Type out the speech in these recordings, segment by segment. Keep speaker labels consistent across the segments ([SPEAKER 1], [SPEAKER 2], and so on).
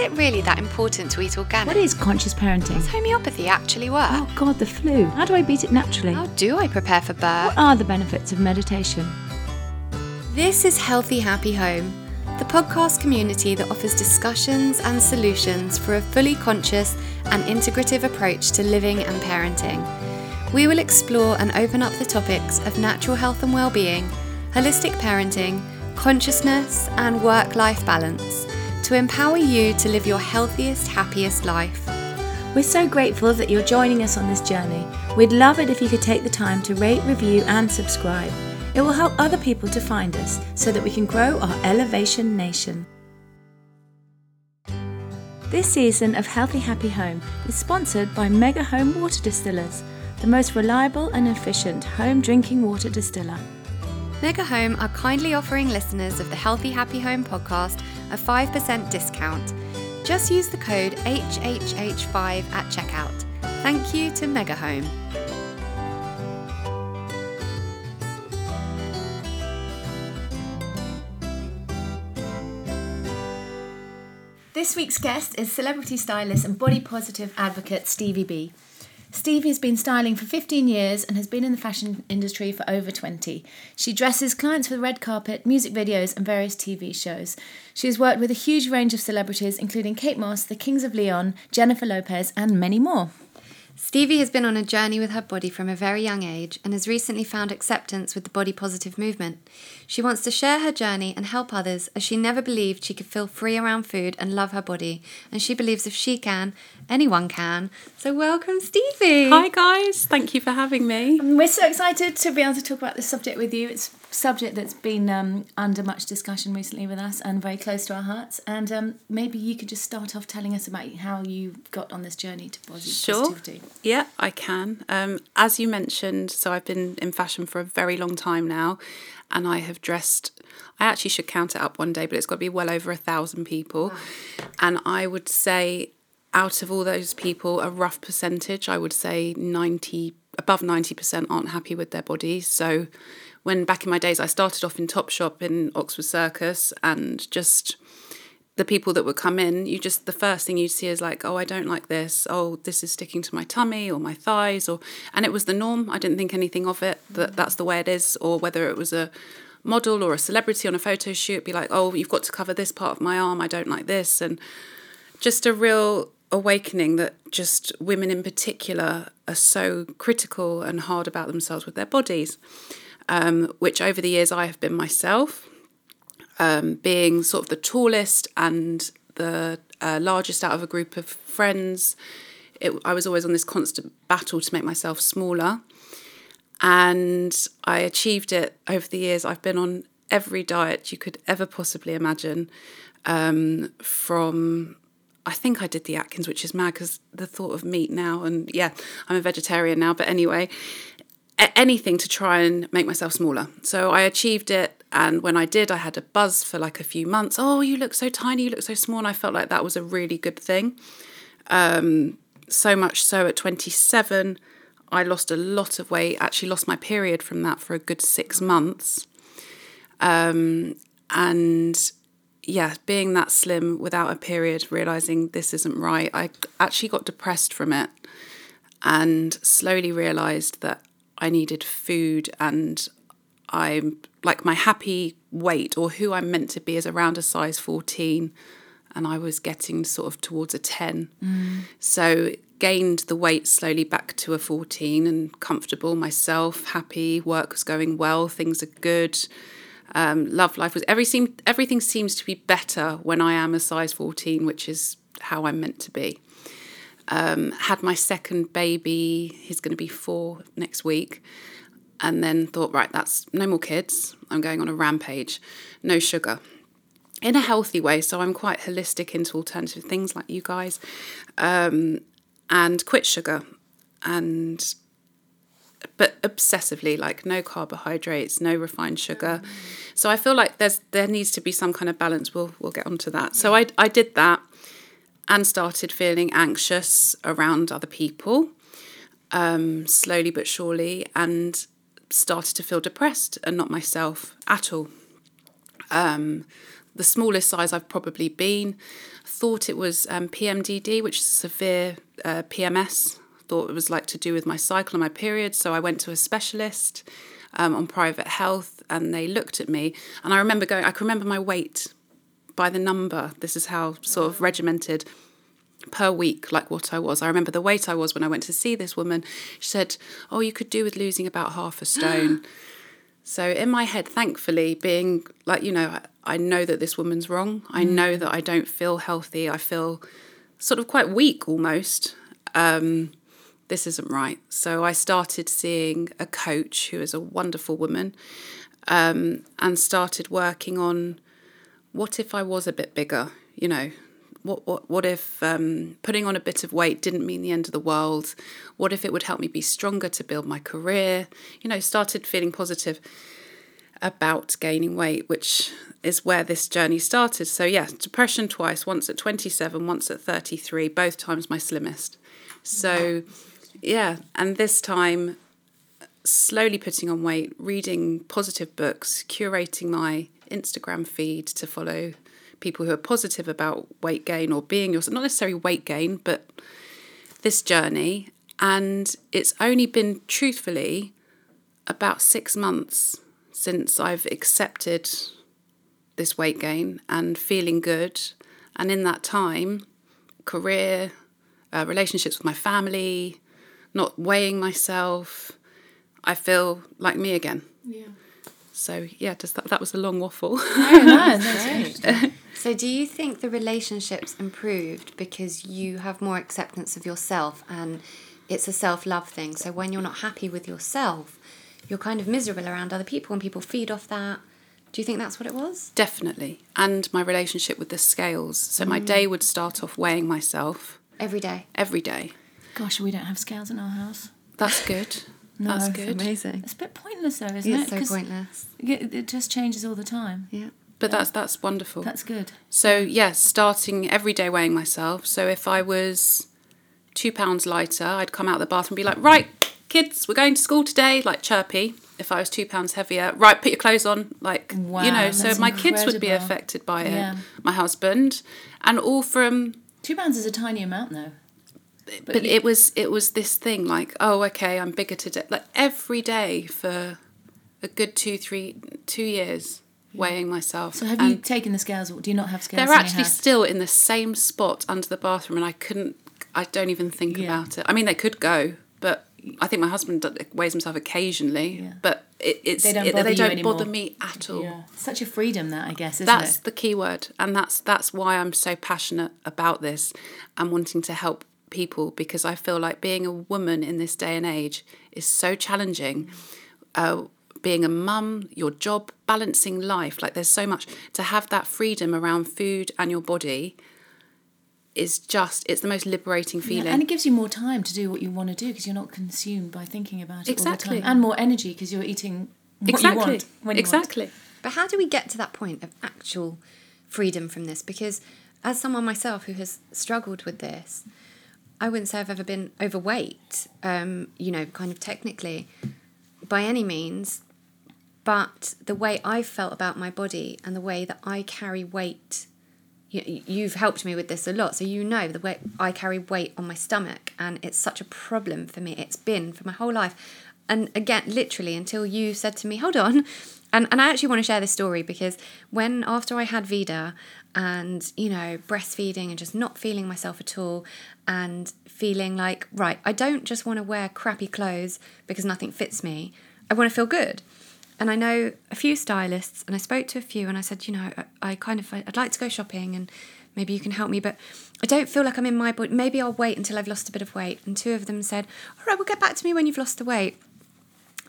[SPEAKER 1] it really that important to eat organic?
[SPEAKER 2] What is conscious parenting?
[SPEAKER 1] Does homeopathy actually work?
[SPEAKER 2] Oh God, the flu. How do I beat it naturally?
[SPEAKER 1] How do I prepare for birth?
[SPEAKER 2] What are the benefits of meditation?
[SPEAKER 1] This is Healthy Happy Home, the podcast community that offers discussions and solutions for a fully conscious and integrative approach to living and parenting. We will explore and open up the topics of natural health and well-being, holistic parenting, consciousness, and work-life balance to empower you to live your healthiest, happiest life.
[SPEAKER 2] We're so grateful that you're joining us on this journey. We'd love it if you could take the time to rate, review, and subscribe. It will help other people to find us so that we can grow our Elevation Nation. This season of Healthy Happy Home is sponsored by Mega Home Water Distillers, the most reliable and efficient home drinking water distiller.
[SPEAKER 1] Mega Home are kindly offering listeners of the Healthy Happy Home podcast a 5% discount. Just use the code HHH5 at checkout. Thank you to Mega Home.
[SPEAKER 2] This week's guest is celebrity stylist and body positive advocate Stevie B. Stevie has been styling for 15 years and has been in the fashion industry for over 20. She dresses clients for the red carpet, music videos, and various TV shows. She has worked with a huge range of celebrities, including Kate Moss, the Kings of Leon, Jennifer Lopez, and many more.
[SPEAKER 1] Stevie has been on a journey with her body from a very young age and has recently found acceptance with the body positive movement. She wants to share her journey and help others as she never believed she could feel free around food and love her body. And she believes if she can, anyone can. So, welcome, Stevie.
[SPEAKER 3] Hi, guys. Thank you for having me.
[SPEAKER 2] We're so excited to be able to talk about this subject with you. It's a subject that's been um, under much discussion recently with us and very close to our hearts. And um, maybe you could just start off telling us about how you got on this journey to body
[SPEAKER 3] Sure.
[SPEAKER 2] positivity.
[SPEAKER 3] Yeah, I can. Um, as you mentioned, so I've been in fashion for a very long time now, and I have dressed. I actually should count it up one day, but it's got to be well over a thousand people. And I would say, out of all those people, a rough percentage, I would say 90, above 90% aren't happy with their bodies. So when back in my days, I started off in Topshop in Oxford Circus and just the people that would come in, you just the first thing you'd see is like, oh, I don't like this. Oh, this is sticking to my tummy or my thighs, or and it was the norm. I didn't think anything of it. That that's the way it is. Or whether it was a model or a celebrity on a photo shoot, be like, oh, you've got to cover this part of my arm. I don't like this, and just a real awakening that just women in particular are so critical and hard about themselves with their bodies, um, which over the years I have been myself um, being sort of the tallest and the uh, largest out of a group of friends. It, I was always on this constant battle to make myself smaller. And I achieved it over the years. I've been on every diet you could ever possibly imagine. Um, from, I think I did the Atkins, which is mad because the thought of meat now, and yeah, I'm a vegetarian now, but anyway, anything to try and make myself smaller. So I achieved it. And when I did, I had a buzz for like a few months. Oh, you look so tiny, you look so small. And I felt like that was a really good thing. Um, so much so at 27, I lost a lot of weight, actually lost my period from that for a good six months. Um, and yeah, being that slim without a period, realizing this isn't right, I actually got depressed from it and slowly realized that I needed food and I'm like my happy weight or who I'm meant to be is around a size 14 and I was getting sort of towards a 10. So gained the weight slowly back to a 14 and comfortable myself, happy, work was going well, things are good. Um, love life was every seem, everything seems to be better when I am a size 14, which is how I'm meant to be. Um, had my second baby, he's going to be four next week, and then thought, right, that's no more kids. I'm going on a rampage, no sugar. In a healthy way, so I'm quite holistic into alternative things like you guys, um, and quit sugar, and but obsessively like no carbohydrates no refined sugar. So i feel like there's there needs to be some kind of balance. We'll we'll get onto that. So i i did that and started feeling anxious around other people um, slowly but surely and started to feel depressed and not myself at all um, the smallest size I've probably been. Thought it was um, PMDD, which is severe uh, PMS. Thought it was like to do with my cycle and my period. So I went to a specialist um, on private health and they looked at me. And I remember going, I can remember my weight by the number. This is how sort of regimented per week, like what I was. I remember the weight I was when I went to see this woman. She said, Oh, you could do with losing about half a stone. so, in my head, thankfully, being like, you know, I, know that this woman's wrong. I know that I don't feel healthy. I feel sort of quite weak almost. Um, this isn't right. So, I started seeing a coach who is a wonderful woman um, and started working on what if I was a bit bigger, you know, what what what if um, putting on a bit of weight didn't mean the end of the world? What if it would help me be stronger to build my career? You know, started feeling positive about gaining weight, which is where this journey started. So yeah, depression twice, once at 27, once at 33, both times my slimmest. So yeah, and this time slowly putting on weight, reading positive books, curating my Instagram feed to follow people who are positive about weight gain or being yourself, not necessarily weight gain, but this journey. And it's only been truthfully about six months since I've accepted this weight gain and feeling good. And in that time, career, uh, relationships with my family, not weighing myself, I feel like me again.
[SPEAKER 2] Yeah.
[SPEAKER 3] So yeah, just that, that was a long waffle.
[SPEAKER 2] Oh, Very. That's great.
[SPEAKER 1] So, do you think the relationships improved because you have more acceptance of yourself and it's a self love thing? So, when you're not happy with yourself, you're kind of miserable around other people and people feed off that. Do you think that's what it was?
[SPEAKER 3] Definitely. And my relationship with the scales. So my day mm. would start off weighing myself
[SPEAKER 1] Every day.
[SPEAKER 3] every day.
[SPEAKER 2] Gosh, we don't have scales in our house.
[SPEAKER 3] That's good.
[SPEAKER 2] No,
[SPEAKER 3] That's
[SPEAKER 2] it's
[SPEAKER 3] good.
[SPEAKER 1] Amazing.
[SPEAKER 2] It's a bit pointless though, isn't it?
[SPEAKER 1] It's so
[SPEAKER 2] 'Cause
[SPEAKER 1] pointless.
[SPEAKER 2] It, it just changes all the time.
[SPEAKER 1] Yeah.
[SPEAKER 3] But that's that's wonderful.
[SPEAKER 2] That's good.
[SPEAKER 3] So yes, starting every day weighing myself. So if I was two pounds lighter, I'd come out of the bathroom and be like, right, kids, we're going to school today, like chirpy. If I was two pounds heavier, right, put your clothes on, like you
[SPEAKER 2] Wow,
[SPEAKER 3] know. So
[SPEAKER 2] that's
[SPEAKER 3] my kids would be affected by it.
[SPEAKER 2] Yeah.
[SPEAKER 3] My husband, and all from
[SPEAKER 2] Two pounds is a tiny amount though.
[SPEAKER 3] But, it was it was this thing like oh okay i'm bigger today like every day for a good two three two years weighing myself
[SPEAKER 2] So have
[SPEAKER 3] and
[SPEAKER 2] you taken the scales? Or do you not have scales?
[SPEAKER 3] they're actually still in the same spot under the bathroom and i couldn't i don't even think
[SPEAKER 2] Yeah.
[SPEAKER 3] about it i mean they could go but i think my husband weighs himself occasionally
[SPEAKER 2] Yeah.
[SPEAKER 3] but it, it's
[SPEAKER 2] They don't bother,
[SPEAKER 3] it-
[SPEAKER 2] they
[SPEAKER 3] don't bother me at all
[SPEAKER 2] Yeah, such a freedom that I guess, isn't
[SPEAKER 3] that's
[SPEAKER 2] it?
[SPEAKER 3] the key word and that's that's why i'm so passionate about this and wanting to help people because i feel like being a woman in this day and age is so challenging. Uh, being a mum your job balancing life like there's so much. To have that freedom around food and your body is just it's the most liberating
[SPEAKER 2] Yeah,
[SPEAKER 3] feeling.
[SPEAKER 2] and it gives you more time to do what you want to do because you're not consumed by thinking about it all the time, and more energy because you're eating what
[SPEAKER 3] exactly.
[SPEAKER 2] you want when you want.
[SPEAKER 3] exactly.
[SPEAKER 1] But how do we get to that point of actual freedom from this? Because as someone myself who has struggled with this, I wouldn't say I've ever been overweight, um, you know, kind of technically by any means. But the way I felt about my body and the way that I carry weight, you, you've helped me with this a lot. So you know the way I carry weight on my stomach, and it's such a problem for me. It's been for my whole life. And again, literally until you said to me, hold on. And, and I actually want to share this story because when after I had Vida and, you know, breastfeeding and just not feeling myself at all and feeling like, right, I don't just want to wear crappy clothes because nothing fits me. I want to feel good. And I know a few stylists, and I spoke to a few, and I said, you know, I, I kind of, I'd like to go shopping, and maybe you can help me, but I don't feel like I'm in my body. Maybe I'll wait until I've lost a bit of weight. And two of them said, all right, well, get back to me when you've lost the weight.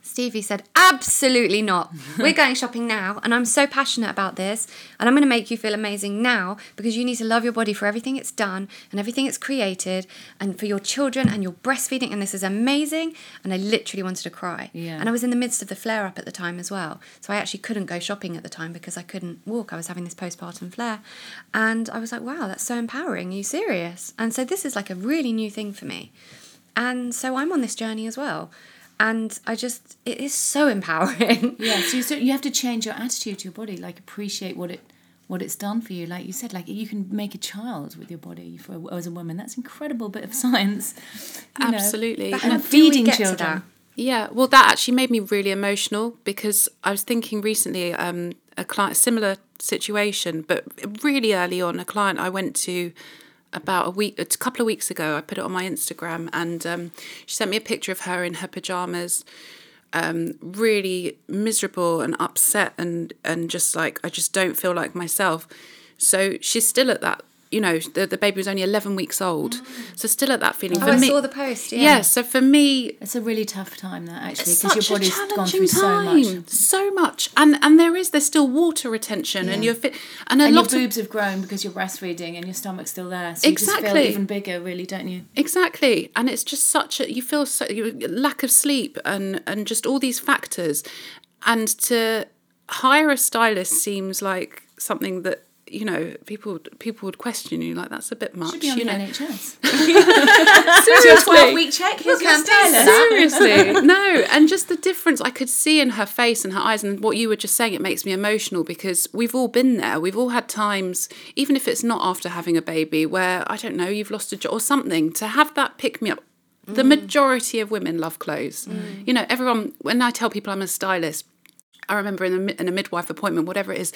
[SPEAKER 1] Stevie said, Absolutely not. We're going shopping now, and I'm so passionate about this, and I'm going to make you feel amazing now because you need to love your body for everything it's done and everything it's created, and for your children and your breastfeeding. And this is amazing. And I literally wanted to cry.
[SPEAKER 2] Yeah.
[SPEAKER 1] And I was in the midst of the flare up at the time as well. So I actually couldn't go shopping at the time because I couldn't walk. I was having this postpartum flare. And I was like, wow, that's so empowering. Are you serious? And so this is like a really new thing for me. And so I'm on this journey as well. And I just, it is so empowering.
[SPEAKER 2] Yeah, so you, so you have to change your attitude to your body, like appreciate what it what it's done for you. Like you said, like you can make a child with your body for as a woman. That's incredible bit of science. you know.
[SPEAKER 3] Absolutely.
[SPEAKER 2] And
[SPEAKER 1] how do we
[SPEAKER 2] feeding children.
[SPEAKER 3] Yeah, well, that actually made me really emotional because I was thinking recently, um, a client, similar situation, but really early on, a client I went to about a week, a couple of weeks ago. I put it on my Instagram, and um, she sent me a picture of her in her pajamas, um, really miserable and upset, and and just like I just don't feel like myself. So she's still at that. You know, the, the baby was only 11 weeks old. Mm. So, still at that feeling.
[SPEAKER 1] Oh,
[SPEAKER 3] For
[SPEAKER 1] I
[SPEAKER 3] me,
[SPEAKER 1] saw the post. Yeah.
[SPEAKER 3] yeah, so for me,
[SPEAKER 2] It's a really tough time, that actually, because your body's gone
[SPEAKER 3] challenging
[SPEAKER 2] through so much.
[SPEAKER 3] so much, and and there is there's still water retention, and you're fit, and a
[SPEAKER 2] And your
[SPEAKER 3] lot of
[SPEAKER 2] boobs have grown because you're breastfeeding and your stomach's still there. So you just
[SPEAKER 3] Exactly.
[SPEAKER 2] feel even bigger, really, don't you?
[SPEAKER 3] exactly, and it's just such a you feel so you, lack of sleep and and just all these factors, and to hire a stylist seems like something that you know people people would question you like that's a bit much
[SPEAKER 2] Should be on
[SPEAKER 3] you
[SPEAKER 2] the
[SPEAKER 3] know
[SPEAKER 2] NHS.
[SPEAKER 3] seriously
[SPEAKER 2] week check. Here's
[SPEAKER 1] your
[SPEAKER 2] your
[SPEAKER 1] stylist.
[SPEAKER 2] stylist.
[SPEAKER 3] Seriously, no. And just the difference I could see in her face and her eyes, and what you were just saying, it makes me emotional because we've all been there. We've all had times, even if it's not after having a baby, where I don't know, you've lost a job or something, to have that pick me up. The mm. majority of women love clothes. Mm. You know, everyone, when I tell people I'm a stylist, I remember in a, in a midwife appointment, whatever it is,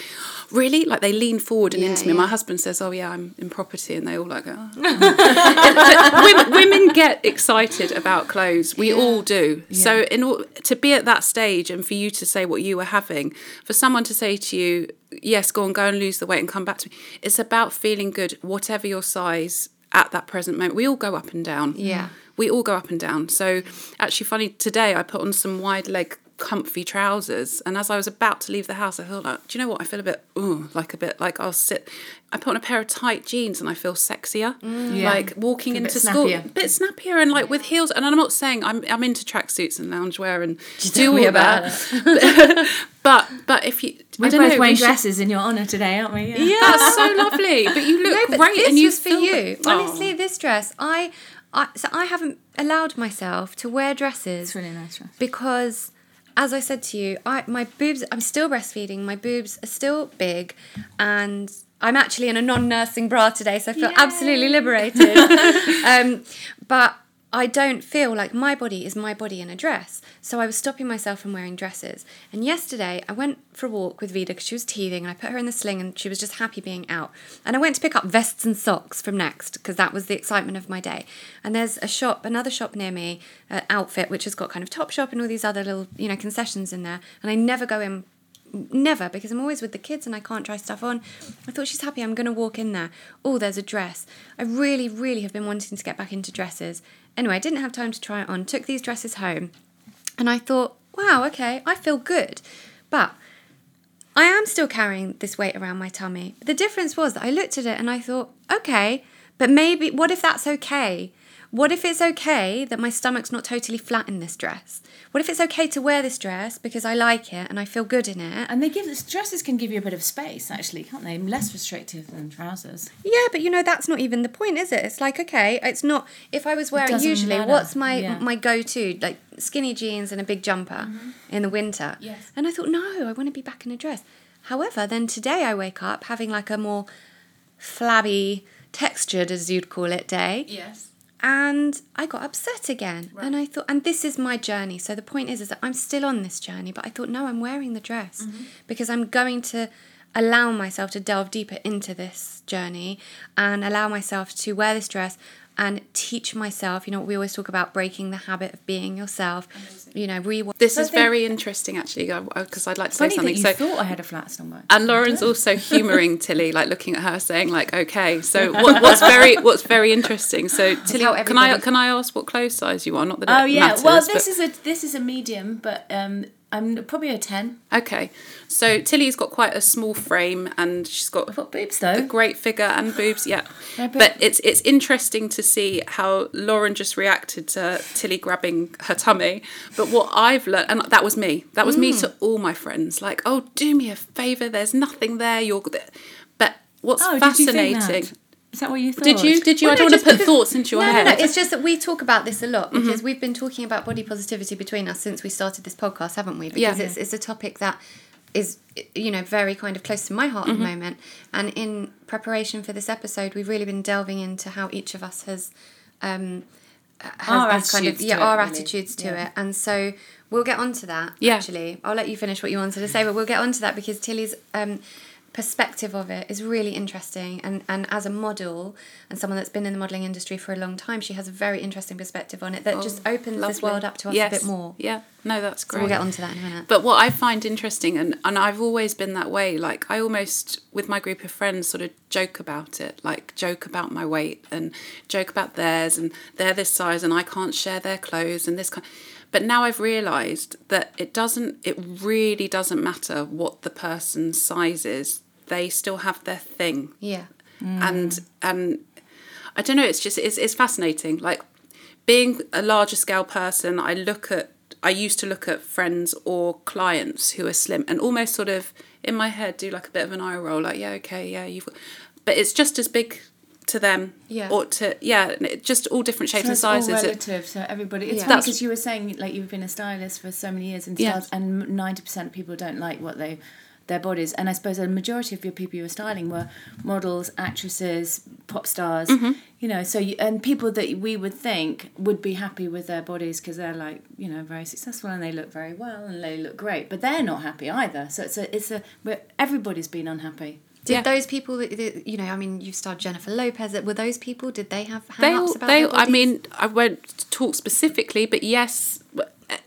[SPEAKER 3] really like they lean forward and
[SPEAKER 1] Yeah,
[SPEAKER 3] into me.
[SPEAKER 1] yeah.
[SPEAKER 3] My husband says, "Oh yeah, I'm in property," and they all like, oh. Women, women get excited about clothes. We all do. So in to be at that stage and for you to say what you were having, for someone to say to you, "Yes, go and go and lose the weight and come back to me," it's about feeling good, whatever your size at that present moment. We all go up and down.
[SPEAKER 1] Yeah.
[SPEAKER 3] We all go up and down. So actually, funny today, I put on some wide leg comfy trousers and as I was about to leave the house I thought like do you know what I feel a bit ooh, like a bit like I'll sit I put on a pair of tight jeans and I feel sexier mm.
[SPEAKER 2] Yeah.
[SPEAKER 3] like walking
[SPEAKER 2] Feel a bit
[SPEAKER 3] into school
[SPEAKER 2] snappier.
[SPEAKER 3] a bit snappier and like with heels and I'm not saying I'm I'm into tracksuits and loungewear and do
[SPEAKER 2] tell me about
[SPEAKER 3] but but if you
[SPEAKER 2] We're
[SPEAKER 3] I don't
[SPEAKER 2] both
[SPEAKER 3] know,
[SPEAKER 2] wearing
[SPEAKER 3] we should-
[SPEAKER 2] dresses in your honour today, aren't we?
[SPEAKER 3] yeah that's so lovely but you look
[SPEAKER 1] No, but
[SPEAKER 3] great
[SPEAKER 1] this
[SPEAKER 3] and you
[SPEAKER 1] was for you.
[SPEAKER 3] Oh.
[SPEAKER 1] Honestly, this dress, I, I, so I haven't allowed myself to wear dresses
[SPEAKER 2] It's really nice dress.
[SPEAKER 1] because as I said to you, I my boobs I'm still breastfeeding, my boobs are still big and I'm actually in a non-nursing bra today, so I feel absolutely liberated. um, but I don't feel like my body is my body in a dress. So I was stopping myself from wearing dresses. And yesterday I went for a walk with Vida because she was teething and I put her in the sling and she was just happy being out. And I went to pick up vests and socks from Next because that was the excitement of my day. And there's a shop, another shop near me, uh, Outfit, which has got kind of Top Shop and all these other little, you know, concessions in there. And I never go in never because I'm always with the kids and I can't try stuff on. I thought she's happy. I'm going to walk in there. Oh, there's a dress. I really, really have been wanting to get back into dresses. Anyway, I didn't have time to try it on. Took these dresses home, and I thought, wow, okay, I feel good, but. I am still carrying this weight around my tummy. The difference was that I looked at it and I thought, okay, but maybe, what if that's okay? What if it's okay that my stomach's not totally flat in this dress? What if it's okay to wear this dress because I like it and I feel good in it?
[SPEAKER 2] And they give dresses can give you a bit of space, actually, can't they? Less restrictive than trousers.
[SPEAKER 1] Yeah, but you know that's not even the point, is it? It's like okay, it's not. If I was wearing usually,
[SPEAKER 2] matter.
[SPEAKER 1] what's my
[SPEAKER 2] Yeah.
[SPEAKER 1] my go to like skinny jeans and a big jumper mm-hmm. in the winter?
[SPEAKER 2] Yes.
[SPEAKER 1] And I thought, no, I want to be back in a dress. However, then today I wake up having like a more flabby, textured, as you'd call it, day.
[SPEAKER 2] Yes.
[SPEAKER 1] And I got upset again. And I thought, and this is my journey. So the point is, is that I'm still on this journey, but I thought, no, I'm wearing the dress mm-hmm. because I'm going to allow myself to delve deeper into this journey and allow myself to wear this dress and teach myself. You know, we always talk about breaking the habit of being yourself. You know, re.
[SPEAKER 3] This
[SPEAKER 2] So
[SPEAKER 3] is very interesting, actually, because I'd like to say
[SPEAKER 2] Funny that
[SPEAKER 3] something.
[SPEAKER 2] you
[SPEAKER 3] So,
[SPEAKER 2] thought I had a flat stomach.
[SPEAKER 3] and Lauren's also humouring Tilly, like looking at her, saying, like, okay. So what, what's very what's very interesting. So Tilly, can I can I ask what clothes size you are? Not that it
[SPEAKER 2] Oh yeah.
[SPEAKER 3] matters,
[SPEAKER 2] well,
[SPEAKER 3] but-
[SPEAKER 2] this is a this is a medium, but um, I'm probably a ten.
[SPEAKER 3] okay. So Tilly's got quite a small frame, and she's got
[SPEAKER 2] I've got boobs
[SPEAKER 3] a great figure and boobs. Yeah,
[SPEAKER 2] but-
[SPEAKER 3] but it's it's interesting to see how Lauren just reacted to Tilly grabbing her tummy. But what I've learned, and that was me. That was me
[SPEAKER 2] Mm.
[SPEAKER 3] to all my friends. Like, oh, do me a favor. There's nothing there. You're. But what's
[SPEAKER 2] Oh, did you think
[SPEAKER 3] fascinating?
[SPEAKER 2] Is that what you thought?
[SPEAKER 3] Did you? Did you?
[SPEAKER 1] Well,
[SPEAKER 3] I don't want to put
[SPEAKER 1] because-
[SPEAKER 3] thoughts into your
[SPEAKER 1] no,
[SPEAKER 3] head.
[SPEAKER 1] No, no, it's just that we talk about this a lot
[SPEAKER 3] Mm-hmm.
[SPEAKER 1] because we've been talking about body positivity between us since we started this podcast, haven't we? Because
[SPEAKER 3] Yeah.
[SPEAKER 1] it's, it's a topic that is you know very kind of close to my heart
[SPEAKER 3] Mm-hmm.
[SPEAKER 1] at the moment. And in preparation for this episode, we've really been delving into how each of us has. Um, has,
[SPEAKER 2] Our
[SPEAKER 1] has kind of
[SPEAKER 2] attitudes
[SPEAKER 1] yeah
[SPEAKER 2] to it,
[SPEAKER 1] our
[SPEAKER 2] really.
[SPEAKER 1] attitudes to
[SPEAKER 2] Yeah.
[SPEAKER 1] it and so we'll get on to that
[SPEAKER 3] Yeah.
[SPEAKER 1] actually i'll let you finish what you wanted to say but we'll get on to that because tilly's um, perspective of it is really interesting and and as a model and someone that's been in the modeling industry for a long time she has a very interesting perspective on it that oh, just opens this world up to us
[SPEAKER 3] Yes.
[SPEAKER 1] a bit more
[SPEAKER 3] Yeah, no, that's
[SPEAKER 1] so
[SPEAKER 3] great.
[SPEAKER 1] we'll get on to that in a minute
[SPEAKER 3] But what I find interesting, and, and I've always been that way, like I almost, with my group of friends, sort of joke about it, like joke about my weight and joke about theirs, and they're this size and I can't share their clothes and this kind. But now I've realised that it doesn't, it really doesn't matter what the person's size is, they still have their thing
[SPEAKER 1] yeah
[SPEAKER 3] and and I don't know. It's just it's it's fascinating. Like being a larger scale person, I look at I used to look at friends or clients who are slim and almost sort of in my head do like a bit of an eye roll, like yeah, okay, yeah, you've. Got, but it's just as big to them,
[SPEAKER 1] Yeah.
[SPEAKER 3] or to yeah, just all different shapes
[SPEAKER 2] So
[SPEAKER 3] and
[SPEAKER 2] all
[SPEAKER 3] sizes. It-
[SPEAKER 2] relative. So everybody, it's
[SPEAKER 1] Yeah.
[SPEAKER 2] because you were saying like you've been a stylist for so many years and
[SPEAKER 3] Yeah.
[SPEAKER 2] stuff, and ninety percent of people don't like what they their bodies. And I suppose a majority of your people you were styling were models, actresses, pop stars.
[SPEAKER 3] Mm-hmm.
[SPEAKER 2] You know, so you, and people that we would think would be happy with their bodies because they're like you know very successful and they look very well and they look great, but they're not happy either. So it's a it's a we're, everybody's been unhappy.
[SPEAKER 1] Did
[SPEAKER 3] Yeah.
[SPEAKER 1] those people that, that you know? I mean, you've starred Jennifer Lopez. Were those people? Did they have
[SPEAKER 3] they
[SPEAKER 1] hang-ups
[SPEAKER 3] all,
[SPEAKER 1] about
[SPEAKER 3] they
[SPEAKER 1] their
[SPEAKER 3] I mean I won't talk specifically but yes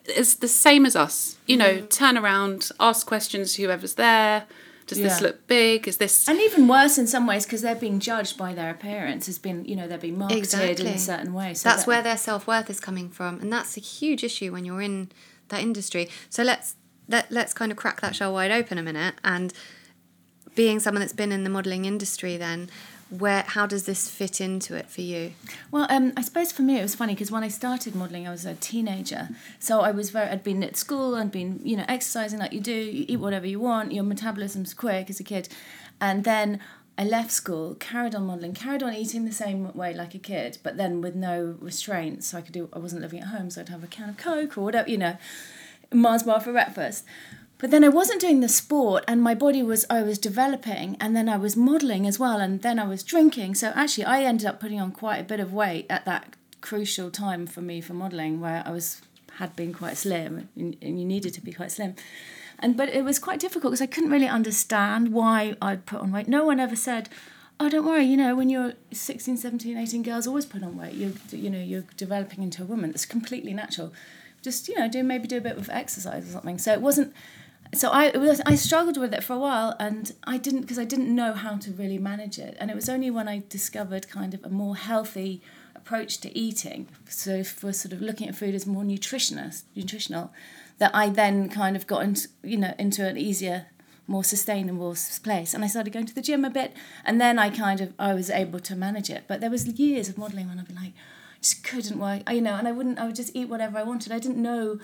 [SPEAKER 3] it's the same as us you know
[SPEAKER 1] Mm-hmm.
[SPEAKER 3] turn around ask questions to whoever's there does this look big is this
[SPEAKER 2] And even worse in some ways because they're being judged by their appearance. Has been you know they're being marketed in a certain way. So
[SPEAKER 1] that's
[SPEAKER 2] that-
[SPEAKER 1] where their self-worth is coming from and that's a huge issue when you're in that industry so let's let, let's kind of crack that shell wide open a minute and being someone that's been in the modeling industry then where how does this fit into it for you
[SPEAKER 2] Well, um, I suppose for me it was funny because when I started modelling, I was a teenager. So I was very, I'd been at school, I'd been, you know, exercising like you do, you eat whatever you want, your metabolism's quick as a kid. And then I left school, carried on modelling, carried on eating the same way like a kid, but then with no restraints. So I could do, I wasn't living at home, so I'd have a can of Coke or whatever, you know, Mars bar for breakfast. But then I wasn't doing the sport, and my body was I was developing, and then I was modelling as well, and then I was drinking. So actually, I ended up putting on quite a bit of weight at that crucial time for me for modelling, where I was had been quite slim, and, you needed to be quite slim. And but it was quite difficult because I couldn't really understand why I'd put on weight. No one ever said, "Oh, don't worry, you know, when you're 16, 17, 18, girls always put on weight. You you know, you're developing into a woman. That's completely natural. Just you know, do maybe do a bit of exercise or something." So it wasn't. So I was, I struggled with it for a while, and I didn't because I didn't know how to really manage it. And it was only when I discovered kind of a more healthy approach to eating, so for sort of looking at food as more nutritionist, nutritional, that I then kind of got into you know into an easier, more sustainable place. And I started going to the gym a bit, and then I kind of I was able to manage it. But there was years of modelling when I'd be like, just couldn't work, you know, and I wouldn't. I would just eat whatever I wanted. I didn't know.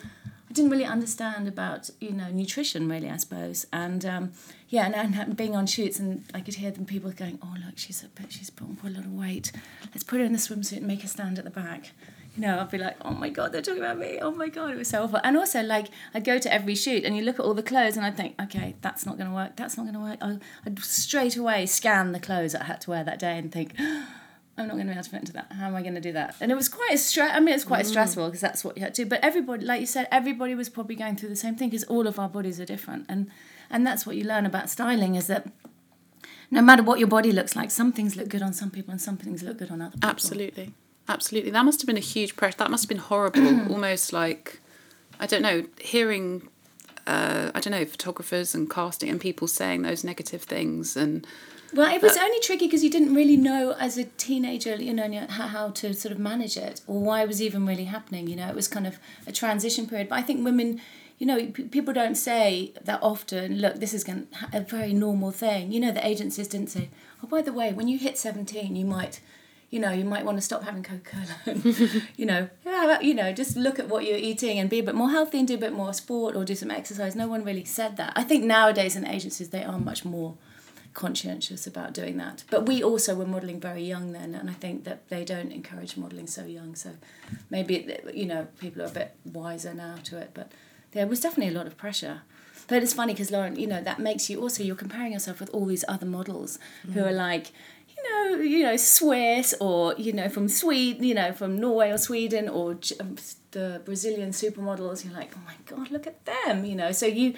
[SPEAKER 2] I didn't really understand about you know nutrition really I suppose. And um, yeah and, and being on shoots and I could hear them people going oh look she's a bit she's put on quite a lot of weight. Let's put her in the swimsuit and make her stand at the back. You know I'd be like oh my god they're talking about me. Oh my god it was so awful. And also like I'd go to every shoot and you look at all the clothes and I'd think okay that's not going to work that's not going to work. I'd, I'd straight away scan the clothes that I had to wear that day and think I'm not going to be able to fit into that. How am I going to do that? And it was quite a stress. I mean, it's quite stressful because that's what you had to do. But everybody, like you said, everybody was probably going through the same thing because all of our bodies are different, and and that's what you learn about styling is that no matter what your body looks like, some things look good on some people and some things look good on other people.
[SPEAKER 3] Absolutely. Absolutely. That must have been a huge pressure. That must have been horrible. Almost like, I don't know, hearing, uh, I don't know, photographers and casting and people saying those negative things. And
[SPEAKER 2] Well, it was uh, only tricky because you didn't really know as a teenager, you know, how, to sort of manage it or why it was even really happening. You know, it was kind of a transition period. But I think women, you know, p- people don't say that often. Look, this is going a very normal thing. You know, the agencies didn't say, oh, by the way, when you hit seventeen, you might. You know, you might want to stop having Coca Cola. you know, yeah, you know, just look at what you're eating and be a bit more healthy and do a bit more sport or do some exercise. No one really said that. I think nowadays in agencies they are much more conscientious about doing that. But we also were modelling very young then, and I think that they don't encourage modelling so young. So maybe you know people are a bit wiser now to it. But there was definitely a lot of pressure. But it's funny because Lauren, you know, that makes you also you're comparing yourself with all these other models who are like, you know, you know, Swiss or you know from Sweden, you know, from Norway or Sweden or um, the Brazilian supermodels. You're like, oh my god, look at them, you know. So you,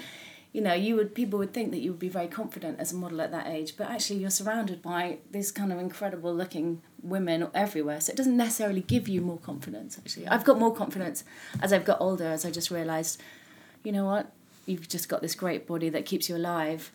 [SPEAKER 2] you know, you would people would think that you would be very confident as a model at that age, but actually you're surrounded by these kind of incredible looking women everywhere. So it doesn't necessarily give you more confidence. Actually, I've got more confidence as I've got older, as I just realised, you know what, you've just got this great body that keeps you alive,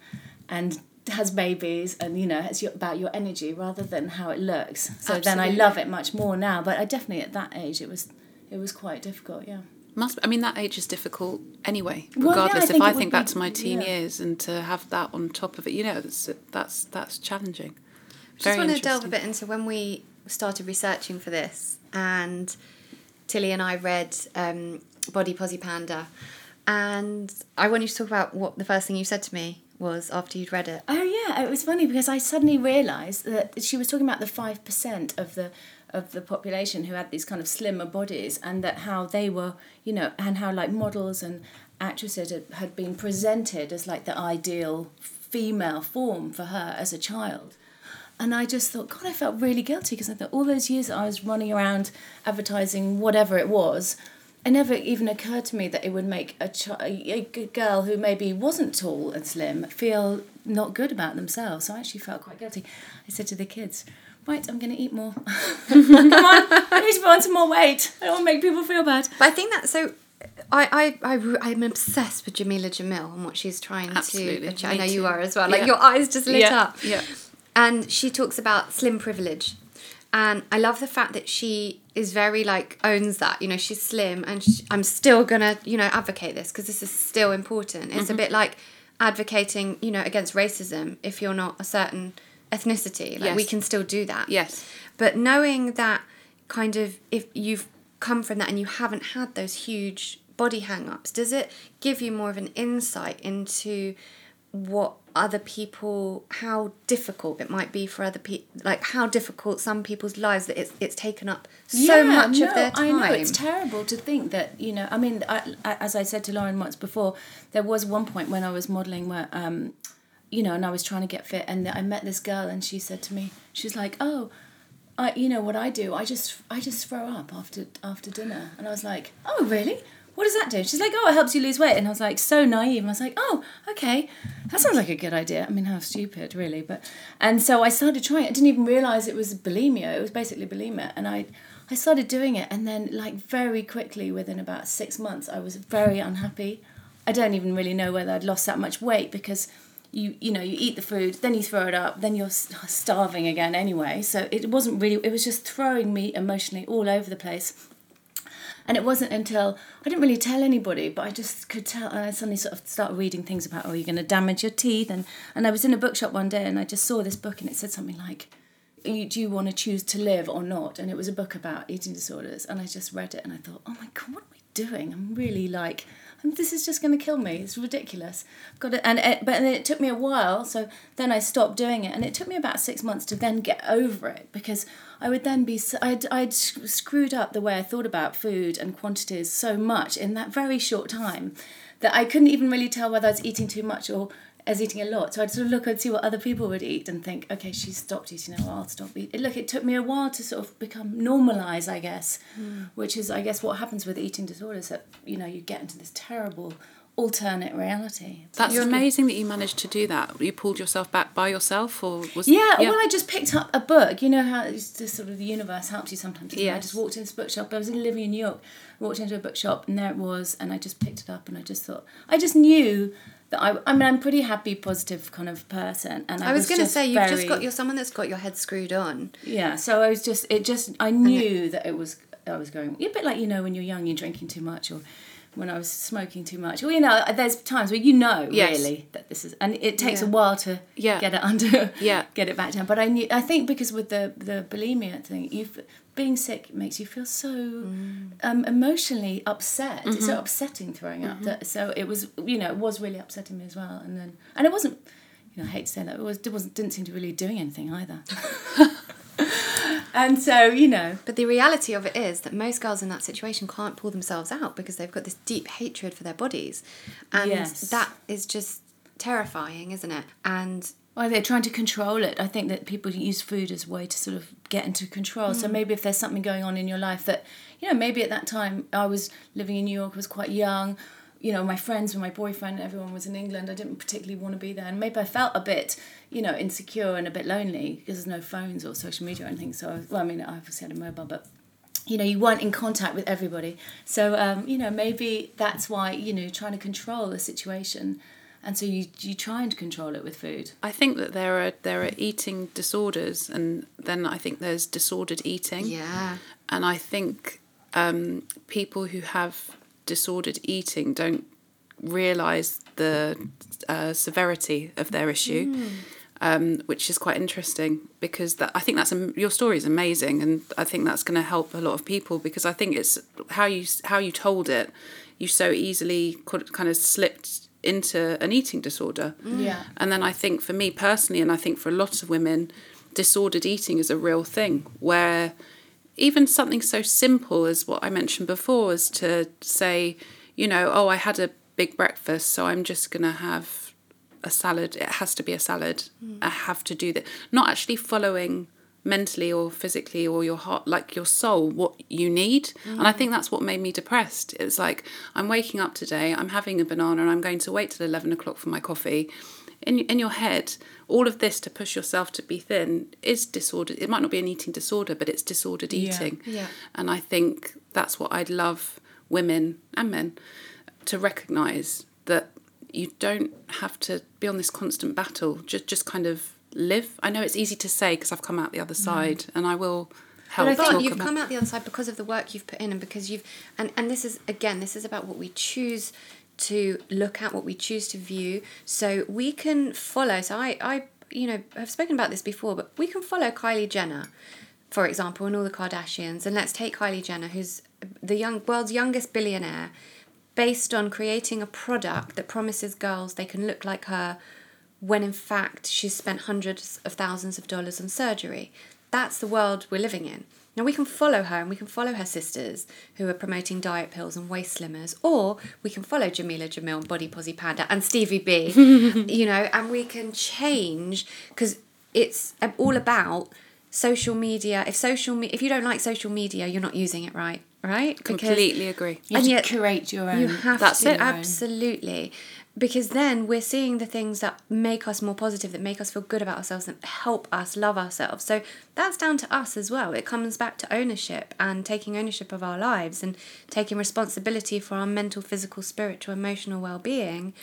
[SPEAKER 2] and has babies and you know it's your, about your energy rather than how it looks so then i love it much more now but i definitely at that age it was it was quite difficult yeah
[SPEAKER 3] Must I mean that age is difficult anyway.
[SPEAKER 2] Well, yeah, I
[SPEAKER 3] Regardless,
[SPEAKER 2] think
[SPEAKER 3] if I think back
[SPEAKER 2] be-
[SPEAKER 3] to my teen
[SPEAKER 2] yeah.
[SPEAKER 3] years and to have that on top of it, you know, that's that's that's challenging.
[SPEAKER 1] I just want to delve a bit into when we started researching for this, and Tilly and I read um, Body Posi Panda, and I want you to talk about what the first thing you said to me was after you'd read it.
[SPEAKER 2] Oh yeah, it was funny because I suddenly realised that she was talking about the five percent of the of the population who had these kind of slimmer bodies, and that how they were, you know, and how like models and actresses had, been presented as like the ideal female form for her as a child. And I just thought, God, I felt really guilty because I thought all those years I was running around advertising whatever it was, it never even occurred to me that it would make a, ch- a girl who maybe wasn't tall and slim feel not good about themselves. So I actually felt quite guilty. I said to the kids, right, I'm going to eat more. Come on, I need to put on some more weight. I don't want to make people feel bad.
[SPEAKER 1] But I think that's so. I, I, I, I'm obsessed with Jameela Jamil and what she's trying
[SPEAKER 3] Absolutely,
[SPEAKER 1] to achieve. I know you are as well. Like
[SPEAKER 3] Yeah.
[SPEAKER 1] your eyes just lit
[SPEAKER 3] Yeah,
[SPEAKER 1] up.
[SPEAKER 3] yeah.
[SPEAKER 1] And she talks about slim privilege. And I love the fact that she is very like owns that. You know, she's slim and sh I'm still going to, you know, advocate this because this is still important. It's
[SPEAKER 3] Mm-hmm.
[SPEAKER 1] a bit like advocating, you know, against racism if you're not a certain ethnicity. Like we can still do that.
[SPEAKER 3] Yes.
[SPEAKER 1] But knowing that kind of if you've come from that and you haven't had those huge body hang ups, does it give you more of an insight into what other people how difficult it might be for other people like how difficult some people's lives that it's it's taken up so much of their time
[SPEAKER 2] I know it's terrible to think that you know. I mean, I, I, as I said to Lauren once before, there was one point when I was modelling where, um, you know, and I was trying to get fit, and I met this girl, and she said to me, she's like, "Oh, I, you know what I do? I just, I just throw up after after dinner," and I was like, "Oh, really?" What does that do? She's like, oh, it helps you lose weight. And I was like, so naive. I was like, oh, okay, that sounds like a good idea. I mean, how stupid, really. But and so I started trying. I didn't even realize it was bulimia. It was basically bulimia, and I I started doing it, and then like very quickly, within about six months, I was very unhappy. I don't even really know whether I'd lost that much weight because you you know you eat the food, then you throw it up, then you're starving again anyway. So it wasn't really. It was just throwing me emotionally all over the place. And it wasn't until I didn't really tell anybody, but I just could tell. And I suddenly sort of started reading things about, oh, you're going to damage your teeth. And, and I was in a bookshop one day and I just saw this book and it said something like, do you want to choose to live or not? And it was a book about eating disorders. And I just read it and I thought, oh my God, what am I doing? I'm really like, this is just going to kill me. It's ridiculous. I've got it. And it, but then it took me a while. So then I stopped doing it. And it took me about six months to then get over it because I would then be, I'd I'd screwed up the way I thought about food and quantities so much in that very short time that I couldn't even really tell whether I was eating too much or I was eating a lot. So I'd sort of look and see what other people would eat and think, okay, she's stopped eating now, I'll stop eating. Look, it took me a while to sort of become normalised, I guess, hmm. which is, I guess, what happens with eating disorders that, you know, you get into this terrible alternate reality.
[SPEAKER 3] That's amazing that you managed to do that. You pulled yourself back by yourself, or was
[SPEAKER 2] Yeah, well, I just picked up a book. You know how it's just sort of the universe helps you sometimes. Yeah. I just walked into this bookshop. I was in living in New York. Walked into a bookshop, and there it was. And I just picked it up, and I just thought, I just knew I. I mean, I'm pretty happy, positive kind of person, and I,
[SPEAKER 1] I was going to say you've just got you're someone that's got your head screwed on.
[SPEAKER 2] Yeah, so I was just. It just. I knew that it was. I was going. A bit like you know when you're young, you're drinking too much, or when I was smoking too much. Well, you know, there's times where you know
[SPEAKER 3] Yes.
[SPEAKER 2] really that this is, and it takes
[SPEAKER 1] Yeah.
[SPEAKER 2] a while to
[SPEAKER 3] Yeah.
[SPEAKER 2] get it under,
[SPEAKER 3] Yeah.
[SPEAKER 2] get it back down. But I knew, I think because with the the bulimia thing, you being sick makes you feel so mm. um, emotionally upset. It's so mm-hmm. upsetting throwing up. Mm-hmm. That, so it was, you know, it was really upsetting me as well. And then, and it wasn't. You know, I hate to say that. It was. It wasn't. Didn't seem to really doing anything either. and so you know,
[SPEAKER 1] But the reality of it is that most girls in that situation can't pull themselves out because they've got this deep hatred for their bodies. And
[SPEAKER 2] Yes.
[SPEAKER 1] that is just terrifying, isn't it? And
[SPEAKER 2] Well, they're trying to control it. I think that people use food as a way to sort of get into control. So hmm. maybe if there's something going on in your life that, you know, maybe at that time I was living in New York, I was quite young. You know, my friends and my boyfriend, everyone was in England. I didn't particularly want to be there, and maybe I felt a bit, you know, insecure and a bit lonely because there's no phones or social media or anything. So, I was, well, I mean, I obviously had a mobile, but you know, you weren't in contact with everybody. So, um, you know, maybe that's why you know, trying to control the situation, and so you you try and control it with food.
[SPEAKER 3] I think that there are there are eating disorders, and then I think there's disordered eating.
[SPEAKER 1] yeah.
[SPEAKER 3] And I think um, people who have disordered eating don't realise the uh, severity of their issue, um, which is quite interesting because that I think that's am- your story is amazing, and I think that's going to help a lot of people because I think it's how you how you told it. You so easily could kind of slipped into an eating disorder.
[SPEAKER 2] Yeah.
[SPEAKER 3] And then I think for me personally, and I think for a lot of women, disordered eating is a real thing where even something so simple as what I mentioned before is to say, you know, oh, I had a big breakfast, so I'm just going to have a salad. It has to be a salad. Mm. I have to do that. Not actually following mentally or physically or your heart like your soul what you need and i mm. think that's what made me depressed it's like i'm waking up today i'm having a banana and i'm going to wait till 11 o'clock for my coffee in, in your head all of this to push yourself to be thin is disordered it might not be an eating disorder but it's disordered eating
[SPEAKER 1] Yeah. yeah.
[SPEAKER 3] and i think that's what i'd love women and men to recognize that you don't have to be on this constant battle just just kind of live i know it's easy to say because i've come out the other mm. side and i will help
[SPEAKER 1] But I think you've
[SPEAKER 3] about
[SPEAKER 1] come out the other side because of the work you've put in, and because you've and and this is again, this is about what we choose to look at, what we choose to view. So we can follow. So I, I, you know, have spoken about this before, but we can follow Kylie Jenner, for example, and all the Kardashians, and let's take Kylie Jenner, who's the young world's youngest billionaire, based on creating a product that promises girls they can look like her when in fact she's spent hundreds of thousands of dollars on surgery. That's the world we're living in. Now we can follow her and we can follow her sisters who are promoting diet pills and waist slimmers, or we can follow Jameela Jamil and Body Posi Panda and Stevie B, you know, and we can change because it's all about social media. If social me- if you don't like social media, you're not using it right, right? Because-
[SPEAKER 3] completely agree
[SPEAKER 2] You
[SPEAKER 1] And yet-
[SPEAKER 2] curate your own.
[SPEAKER 1] you have
[SPEAKER 3] That's
[SPEAKER 1] to
[SPEAKER 3] it.
[SPEAKER 1] absolutely because then we're seeing the things that make us more positive that make us feel good about ourselves that help us love ourselves. So that's down to us as well. It comes back to ownership and taking ownership of our lives and taking responsibility for our mental physical spiritual emotional well-being. being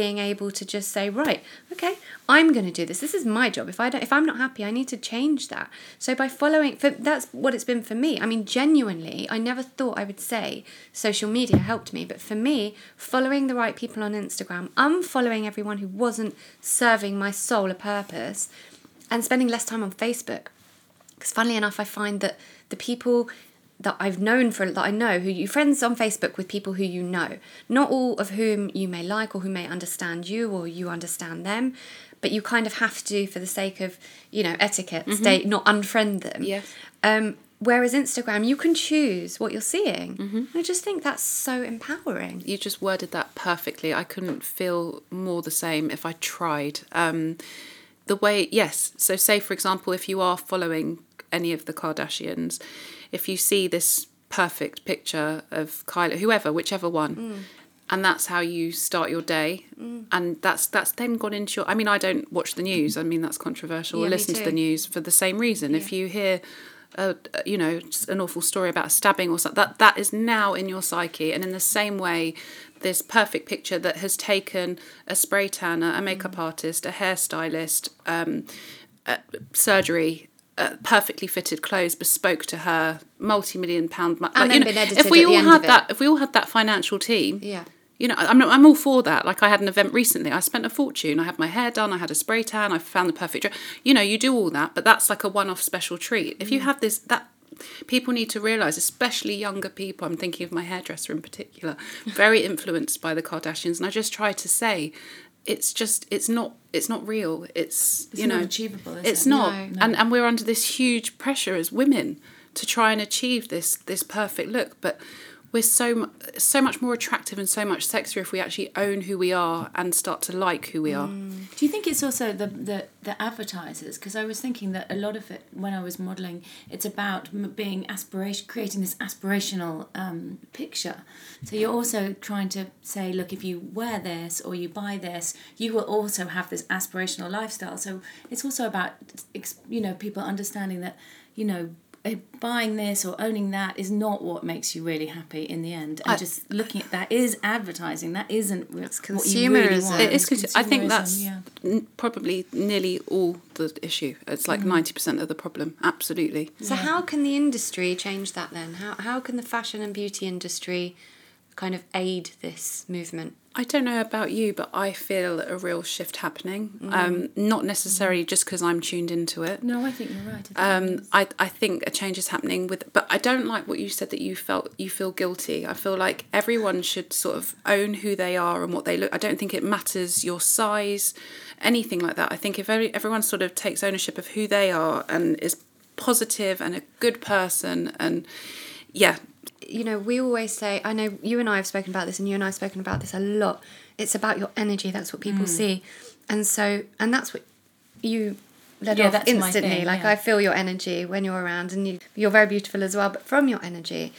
[SPEAKER 1] able to just say right okay i'm going to do this. This is my job. If i don't if i'm not happy i need to change that. So by following for that's what it's been for me. I mean genuinely i never thought i would say social media helped me but for me following the right people on instagram unfollowing everyone who wasn't serving my soul a purpose and spending less time on facebook. Because funnily enough i find that the people that I've known for that I know who you friends on Facebook with people who you know, not all of whom you may like or who may understand you or you understand them, but you kind of have to for the sake of you know etiquette stay not unfriend them.
[SPEAKER 3] Yes.
[SPEAKER 1] Um, whereas Instagram, you can choose what you're seeing. I just think that's so empowering.
[SPEAKER 3] you just worded that perfectly. I couldn't feel more the same if I tried. Um, the way, yes. So, say for example, if you are following any of the Kardashians, if you see this perfect picture of Kylie, whoever, whichever one,
[SPEAKER 1] Mm.
[SPEAKER 3] and that's how you start your day, and that's that's then gone into your. I mean, I don't watch the news. I mean, that's controversial.
[SPEAKER 1] Yeah,
[SPEAKER 3] or listen to the news for the same reason. If you hear a, you know an awful story about a stabbing or something that that is now in your psyche and in the same way this perfect picture that has taken a spray tanner a makeup artist a hairstylist um, uh, surgery uh, perfectly fitted clothes bespoke to her multi-million pound mo-
[SPEAKER 1] And
[SPEAKER 3] like,
[SPEAKER 1] then
[SPEAKER 3] you know,
[SPEAKER 1] been edited
[SPEAKER 3] if we
[SPEAKER 1] at the
[SPEAKER 3] all
[SPEAKER 1] end
[SPEAKER 3] had that if we all had that financial team
[SPEAKER 1] Yeah.
[SPEAKER 3] you know, I'm I'm all for that. Like I had an event recently. I spent a fortune. I had my hair done. I had a spray tan. I found the perfect dress. You know, you do all that, but that's like a one-off special treat. If you
[SPEAKER 1] Mm.
[SPEAKER 3] have this, that people need to realize, especially younger people. I'm thinking of my hairdresser in particular, very influenced by the Kardashians, and I just try to say. It's just it's not it's not real. It's,
[SPEAKER 2] It's
[SPEAKER 3] you
[SPEAKER 2] not
[SPEAKER 3] know
[SPEAKER 2] achievable,
[SPEAKER 3] it's
[SPEAKER 2] it?
[SPEAKER 3] not,
[SPEAKER 1] No.
[SPEAKER 3] and and we're under this huge pressure as women to try and achieve this this perfect look, but we're so so much more attractive and so much sexier if we actually own who we are and start to like who we are.
[SPEAKER 2] Do you think it's also the the, the advertisers? Because I was thinking that a lot of it when I was modelling, it's about being aspiration, creating this aspirational um, picture. So you're also trying to say, look, if you wear this or you buy this, you will also have this aspirational lifestyle. So it's also about you know people understanding that you know. Eh, Buying this or owning that is not what makes you really happy in the end, and
[SPEAKER 3] I-
[SPEAKER 2] just looking at that is advertising. That isn't what you really
[SPEAKER 1] consumerism.
[SPEAKER 2] want.
[SPEAKER 3] It is.
[SPEAKER 2] It's
[SPEAKER 3] consi- I think that's
[SPEAKER 2] yeah.
[SPEAKER 3] n- probably nearly all the issue. It's like 90% of the problem. Absolutely.
[SPEAKER 1] So how can the industry change that then? How how can the fashion and beauty industry kind of aid this movement?
[SPEAKER 3] I don't know about you, but I feel a real shift happening. Um, not necessarily just because I'm tuned into it.
[SPEAKER 2] No, I think you're right. I think
[SPEAKER 3] Um, I, I think a change is happening with, but I don't like what you said that you felt you feel guilty. I feel like everyone should sort of own who they are and what they look. I don't think it matters your size, anything like that. I think if every, everyone sort of takes ownership of who they are and is positive and a good person and yeah,
[SPEAKER 1] you know, we always say, I know you and I have spoken about this, and you and I have spoken about this a lot. It's about your energy. That's what people mm. see, and so, and that's what you led
[SPEAKER 2] Yeah,
[SPEAKER 1] off instantly.
[SPEAKER 2] thing,
[SPEAKER 1] like
[SPEAKER 2] yeah.
[SPEAKER 1] I feel your energy when you're around, and you, you're very beautiful as well. But from your energy,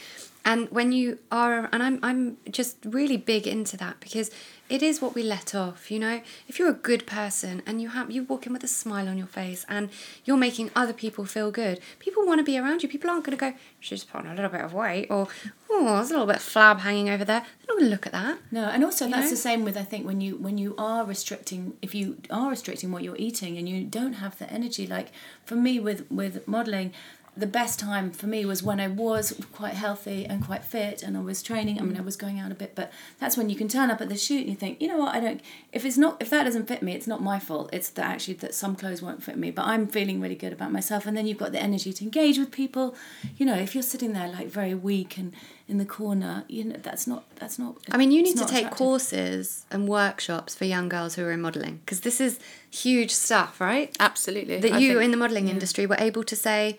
[SPEAKER 1] and when you are, and I'm, I'm just really big into that because it is what we let off. You know, if you're a good person and you have, you walk in with a smile on your face, and you're making other people feel good, people want to be around you. People aren't going to go, she's put on a little bit of weight, or oh, there's a little bit of flab hanging over there. They're not going to look at that.
[SPEAKER 2] No, and also that's
[SPEAKER 1] know?
[SPEAKER 2] the same with I think when you when you are restricting if you are restricting what you're eating and you don't have the energy like for me with with modeling the best time for me was when I was quite healthy and quite fit and I was training. I mean, I mm. was going out a bit, but that's when you can turn up at the shoot and you think, you know what, I don't. If it's not, if that doesn't fit me, it's not my fault. It's that actually that some clothes won't fit me, but I'm feeling really good about myself. And then you've got the energy to engage with people. You know, if you're sitting there like very weak and in the corner, you know, that's not that's not.
[SPEAKER 1] I mean, you need to take
[SPEAKER 2] attractive.
[SPEAKER 1] courses and workshops for young girls who are in modelling because this is huge stuff, right?
[SPEAKER 3] absolutely.
[SPEAKER 1] That
[SPEAKER 3] I
[SPEAKER 1] you
[SPEAKER 3] think-
[SPEAKER 1] in the modelling industry were able to say,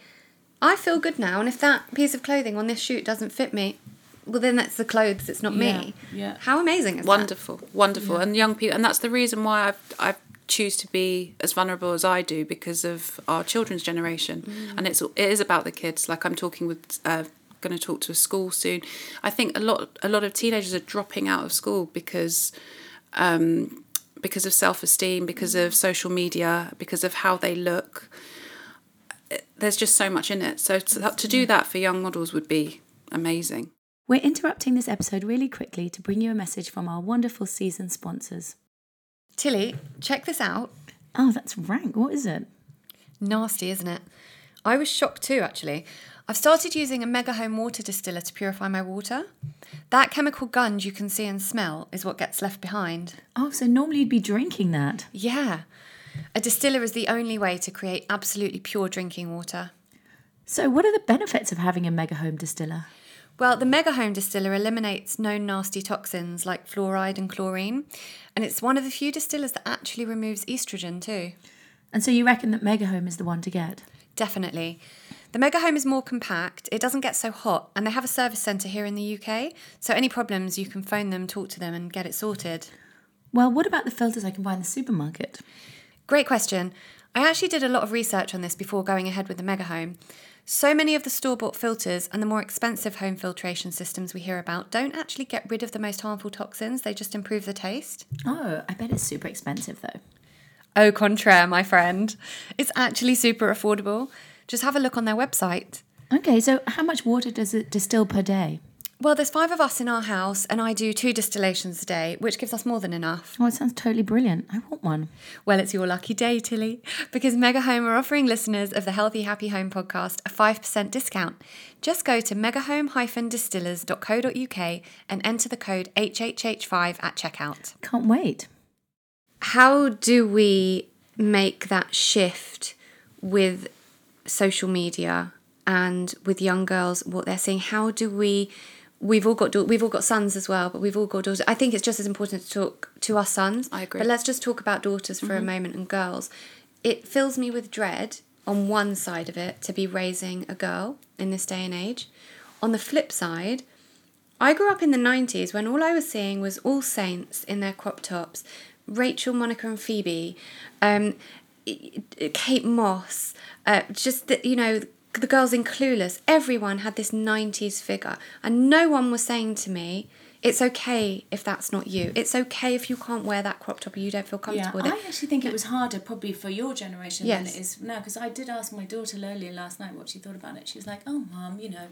[SPEAKER 1] I feel good now, and if that piece of clothing on this shoot doesn't fit me, well, then that's the clothes, it's not me.
[SPEAKER 2] Yeah, yeah.
[SPEAKER 1] How amazing is that?
[SPEAKER 3] wonderful wonderful. And young people and that's the reason why I've, i choose to be as vulnerable as i do because of our children's generation. And it's it is about the kids. Like i'm talking with uh, going to talk to a school soon. I think a lot a lot of teenagers are dropping out of school because um because of self-esteem because of social media because of how they look. It- there's just so much in it so to, to do mm. that for young models would be amazing
[SPEAKER 2] We're interrupting this episode really quickly to bring you a message from our wonderful season sponsors.
[SPEAKER 1] Tilly, check this out.
[SPEAKER 2] Oh, that's rank. What is it?
[SPEAKER 1] Nasty, isn't it? I was shocked too, actually. I've started using a Mega Home water distiller to purify my water. That chemical gunge you can see and smell is what gets left behind.
[SPEAKER 2] Oh, so normally you'd be drinking that.
[SPEAKER 1] Yeah. A distiller is the only way to create absolutely pure drinking water.
[SPEAKER 2] So, what are the benefits of having a mega home distiller?
[SPEAKER 1] Well, the Mega Home distiller eliminates known nasty toxins like fluoride and chlorine, and it's one of the few distillers that actually removes estrogen too.
[SPEAKER 2] And so you reckon that mega home is the one to get?
[SPEAKER 1] Definitely. The Mega Home is more compact, it doesn't get so hot, and they have a service centre here in the UK, so any problems you can phone them, talk to them, and get it sorted.
[SPEAKER 2] Well, what about the filters I can buy in the supermarket?
[SPEAKER 1] Great question. I actually did a lot of research on this before going ahead with the Mega Home. So many of the store bought filters and the more expensive home filtration systems we hear about don't actually get rid of the most harmful toxins, they just improve the taste.
[SPEAKER 2] Oh, I bet it's super expensive though.
[SPEAKER 1] Au contraire, my friend. It's actually super affordable. Just have a look on their website.
[SPEAKER 2] Okay, so how much water does it distill per day?
[SPEAKER 1] Well, there's five of us in our house, and I do two distillations a day, which gives us more than enough.
[SPEAKER 2] Oh, it sounds totally brilliant. I want one.
[SPEAKER 1] Well, it's your lucky day, Tilly, because Mega Home are offering listeners of the Healthy Happy Home podcast a 5% discount. Just go to megahome-distillers.co.uk and enter the code HHH5 at checkout.
[SPEAKER 2] Can't wait.
[SPEAKER 1] How do we make that shift with social media and with young girls, what they're seeing? How do we we've all got daugh- we've all got sons as well, but we've all got daughters. I think it's just as important to talk to our sons.
[SPEAKER 3] I agree.
[SPEAKER 1] But let's just talk about daughters for a moment and girls. It fills me with dread on one side of it to be raising a girl in this day and age. On the flip side, I grew up in the 90s when all I was seeing was All Saints in their crop tops, Rachel, Monica, and Phoebe, um, Kate Moss, uh, just, the, you know, the girls in Clueless. Everyone had this 90s figure, and no one was saying to me, it's okay if that's not you. It's okay if you can't wear that crop top or you don't feel
[SPEAKER 2] Yeah,
[SPEAKER 1] comfortable with it.
[SPEAKER 2] I actually think it was harder probably for your generation than it is now because I did ask my daughter earlier last night what she thought about it. She was like, "Oh, mum, you know,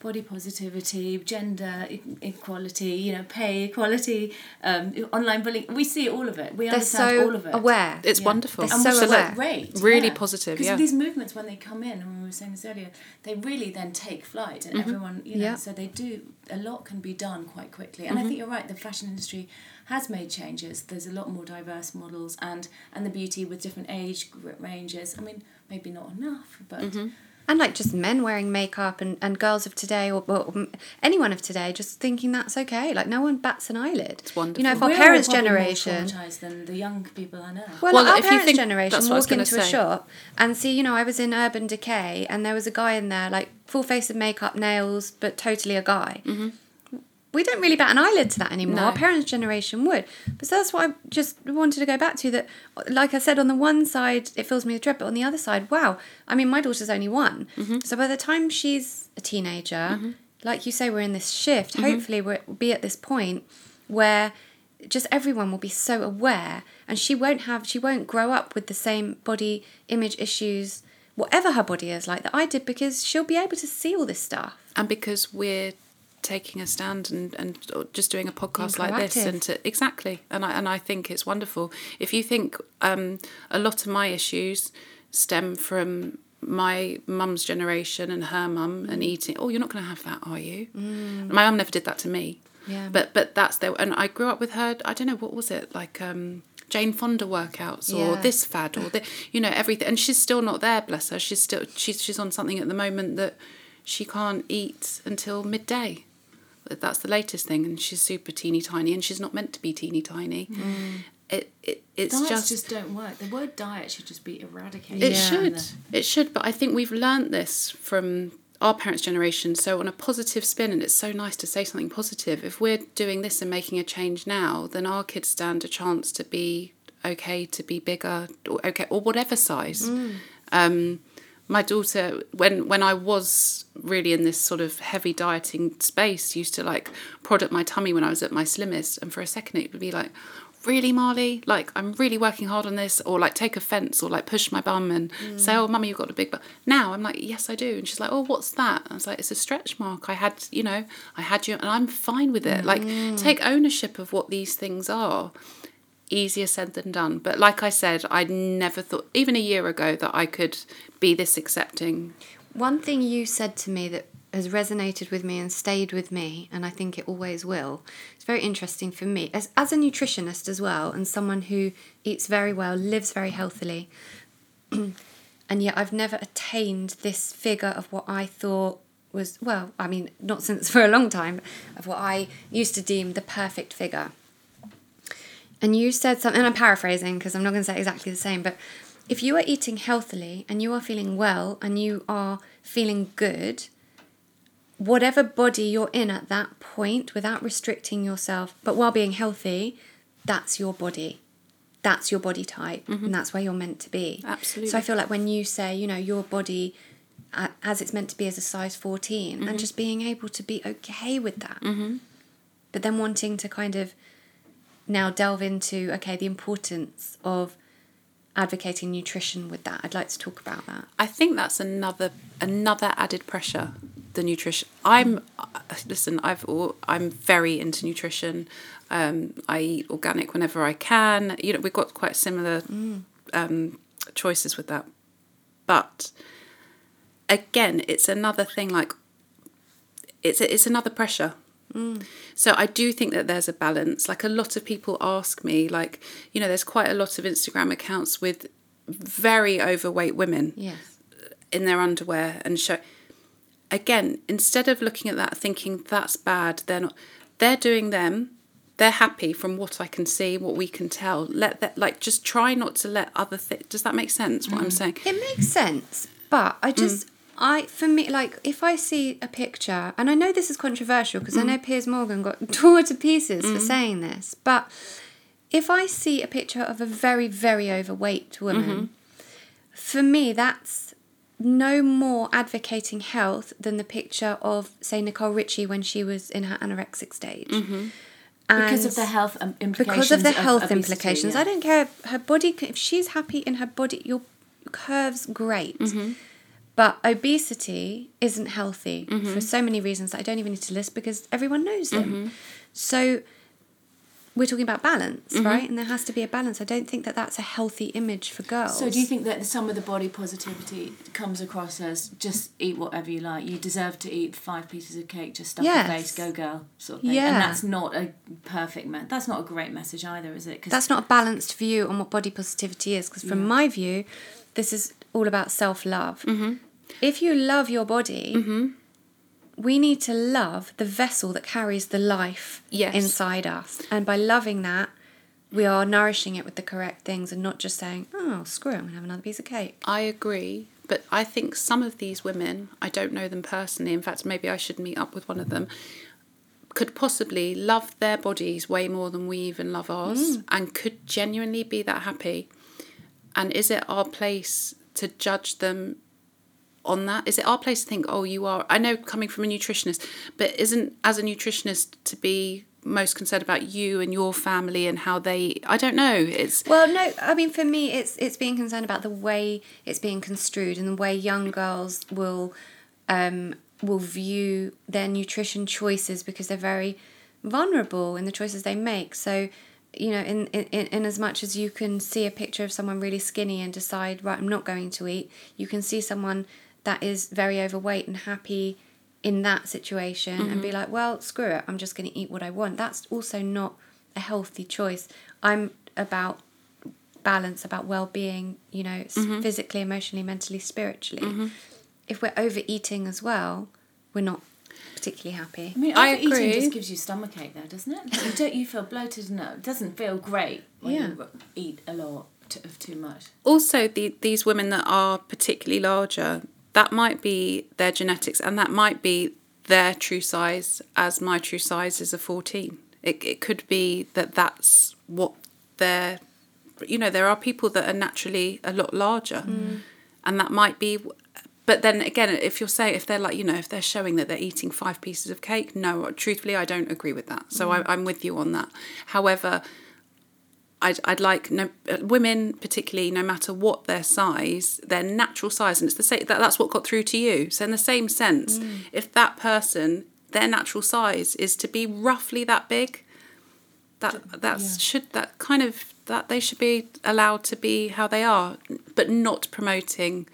[SPEAKER 2] body positivity, gender equality, you know, pay equality, um, online bullying. We see all of it. We
[SPEAKER 1] They're
[SPEAKER 2] understand
[SPEAKER 1] so
[SPEAKER 2] all of it.
[SPEAKER 1] aware.
[SPEAKER 3] It's
[SPEAKER 2] Yeah.
[SPEAKER 3] wonderful.
[SPEAKER 1] They're
[SPEAKER 2] And
[SPEAKER 1] so
[SPEAKER 2] which is
[SPEAKER 1] aware.
[SPEAKER 2] great.
[SPEAKER 3] Really
[SPEAKER 2] yeah.
[SPEAKER 3] positive,
[SPEAKER 2] Because
[SPEAKER 3] yeah.
[SPEAKER 2] these movements, when they come in, and we were saying this earlier, they really then take flight, and mm-hmm. everyone, you know,
[SPEAKER 1] Yeah.
[SPEAKER 2] so they do. A lot can be done quite quickly, and I mm-hmm. think you're right. The fashion industry has made changes. There's a lot more diverse models, and and the beauty with different age ranges. I mean, maybe not enough, but mm-hmm.
[SPEAKER 1] And like just men wearing makeup and, and girls of today or, or anyone of today just thinking that's okay. Like no one bats an eyelid. It's
[SPEAKER 3] wonderful.
[SPEAKER 1] you know if
[SPEAKER 2] we're
[SPEAKER 1] our parents
[SPEAKER 2] probably more
[SPEAKER 1] generation
[SPEAKER 2] traumatised than the young people I know.
[SPEAKER 1] well,
[SPEAKER 3] Well,
[SPEAKER 1] our
[SPEAKER 3] if you
[SPEAKER 1] parents
[SPEAKER 3] think-
[SPEAKER 1] generation
[SPEAKER 3] that's what I was
[SPEAKER 1] walk
[SPEAKER 3] gonna
[SPEAKER 1] into a shop and see you know i was in urban decay and there was a guy in there like full face of makeup nails but totally a guy mm-hmm. We don't really bat an eyelid to that anymore.
[SPEAKER 3] No.
[SPEAKER 1] Our parents' generation would. But so that's what I just wanted to go back to. That, like I said, on the one side, it fills me with dread, but on the other side, wow. I mean, my daughter's only one. Mm-hmm. So by the time she's a teenager, mm-hmm. like you say, we're in this shift. Mm-hmm. Hopefully, we'll be at this point where just everyone will be so aware and she won't have, she won't grow up with the same body image issues, whatever her body is like that I did, because she'll be able to see all this stuff.
[SPEAKER 3] and because we're taking a stand and, and just doing a podcast like this and to, exactly. And I and I think it's wonderful. If you think um, a lot of my issues stem from my mum's generation and her mum and eating oh you're not going to have that are you? My mum never did that to me.
[SPEAKER 1] Yeah.
[SPEAKER 3] but but that's their and I grew up with her I don't know what was it? Like um Jane Fonda workouts or
[SPEAKER 1] Yeah.
[SPEAKER 3] this fad or the, you know everything and she's still not there bless her. She's still she's she's on something at the moment that she can't eat until midday that's the latest thing and she's super teeny tiny and she's not meant to be teeny tiny it, it it's
[SPEAKER 2] Diets
[SPEAKER 3] just,
[SPEAKER 2] just, don't work. The word diet should just be eradicated.
[SPEAKER 3] it
[SPEAKER 1] Yeah.
[SPEAKER 3] should it should but i think we've learnt this from our parents generation so on a positive spin and it's so nice to say something positive if we're doing this and making a change now then our kids stand a chance to be okay to be bigger or okay or whatever size um my daughter when when I was really in this sort of heavy dieting space used to like prod at my tummy when I was at my slimmest and for a second it would be like really Marley? Like I'm really working hard on this or like take offense or like push my bum and mm. say oh mummy you've got a big butt. Now I'm like yes I do. And she's like oh what's that? I was like it's a stretch mark. I had you know I had you and I'm fine with it. Like mm. take ownership of what these things are easier said than done. But like I said, I never thought, even a year ago, that I could be this accepting.
[SPEAKER 1] One thing you said to me that has resonated with me and stayed with me, and I think it always will. It's very interesting for me as as a nutritionist as well, and someone who eats very well, lives very healthily, and yet I've never attained this figure of what I thought was well, I mean, not since for a long time, of what I used to deem the perfect figure. And you said something, and I'm paraphrasing because I'm not going to say exactly the same, but if you are eating healthily and you are feeling well and you are feeling good, whatever body you're in at that point without restricting yourself, but while being healthy, that's your body. That's your body type, and that's where you're meant to be.
[SPEAKER 3] Absolutely.
[SPEAKER 1] So I feel like when you say, you know, your body uh, as it's meant to be as a size 14, and just being able to be okay with that, but then wanting to kind of now delve into okay the importance of advocating nutrition with that i'd like to talk about that
[SPEAKER 3] I think that's another another added pressure. The nutrition. I'm uh, listen. I've I'm very into nutrition. Um, I eat organic whenever I can. You know, we've got quite similar um, choices with that. But again, it's another thing. Like it's it's another pressure. Mm. So I do think that there's a balance. Like a lot of people ask me, like you know, there's quite a lot of Instagram accounts with very overweight women
[SPEAKER 1] yes uh,
[SPEAKER 3] in their underwear and show again, instead of looking at that thinking that's bad, they're not. They're doing them. They're happy from what I can see, what we can tell. Let that like just try not to let other things. Does that make sense? What I'm mm. saying?
[SPEAKER 1] It makes sense, but I just mm. I for me like if I see a picture and I know this is controversial because I know Piers Morgan got torn to pieces for saying this, but if I see a picture of a very very overweight woman, for me that's no more advocating health than the picture of say Nicole Richie when she was in her anorexic stage.
[SPEAKER 2] because of the health um, implications.
[SPEAKER 1] because of the health
[SPEAKER 2] obesity,
[SPEAKER 1] implications.
[SPEAKER 2] yeah.
[SPEAKER 1] I don't care if her body, if she's happy in her body, your curves great.
[SPEAKER 2] Mm-hmm.
[SPEAKER 1] But obesity isn't healthy
[SPEAKER 2] Mm-hmm.
[SPEAKER 1] for so many reasons that I don't even need to list because everyone knows them.
[SPEAKER 2] Mm-hmm.
[SPEAKER 1] So we're talking about balance, right? And there has to be a balance. I don't think that that's a healthy image for girls.
[SPEAKER 2] So, do you think that some of the body positivity comes across as just eat whatever you like? You deserve to eat five pieces of cake, just stuff
[SPEAKER 1] Yes.
[SPEAKER 2] your face, go girl, sort of thing.
[SPEAKER 1] Yeah.
[SPEAKER 2] And that's not a perfect man. That's not a great message either, is it? Cause
[SPEAKER 1] that's not a balanced view on what body positivity is because from my view this is all about self-love
[SPEAKER 2] Mm-hmm.
[SPEAKER 1] if you love your body we need to love the vessel that carries the life
[SPEAKER 3] Yes.
[SPEAKER 1] inside us and by loving that we are nourishing it with the correct things and not just saying oh screw it i'm gonna have another piece of cake
[SPEAKER 3] I agree, but I think some of these women, I don't know them personally. In fact, maybe I should meet up with one of them. Could possibly love their bodies way more than we even love ours, and could genuinely be that happy. And is it our place to judge them on that? Is it our place to think, oh, you are? I know coming from a nutritionist, but isn't as a nutritionist to be most concerned about you and your family and how they? I don't know. It's
[SPEAKER 1] Well, no, I mean for me, it's it's being concerned about the way it's being construed and the way young girls will um, will view their nutrition choices because they're very vulnerable in the choices they make. So, you know, in, in in as much as you can see a picture of someone really skinny and decide, right, I'm not going to eat. You can see someone that is very overweight and happy in that situation and be mm-hmm. like, well, screw it, I'm just going to eat what I want. That's also not a healthy choice. I'm about balance, about well being, you know, s mm-hmm. physically, emotionally, mentally, spiritually. Mm-hmm. If we're overeating as well, we're not particularly happy.
[SPEAKER 2] I mean,
[SPEAKER 3] I agree.
[SPEAKER 2] just gives you stomachache, though, doesn't it? You don't. You feel bloated. No, it uh, doesn't feel great when
[SPEAKER 1] Yeah.
[SPEAKER 2] you eat a lot of too much.
[SPEAKER 3] also the, these women that are particularly larger that might be their genetics and that might be their true size as my true size is a 14 it, it could be that that's what they're you know there are people that are naturally a lot larger mm. and that might be but then again if you're saying if they're like you know if they're showing that they're eating five pieces of cake no truthfully i don't agree with that. So mm. I, i'm with you on that. However I'd, I'd like no, women particularly no matter what their size their natural size and it's the same that, that's what got through to you. So in the same sense mm. if that person their natural size is to be roughly that big that that
[SPEAKER 2] yeah.
[SPEAKER 3] should that kind of that they should be allowed to be how they are but not promoting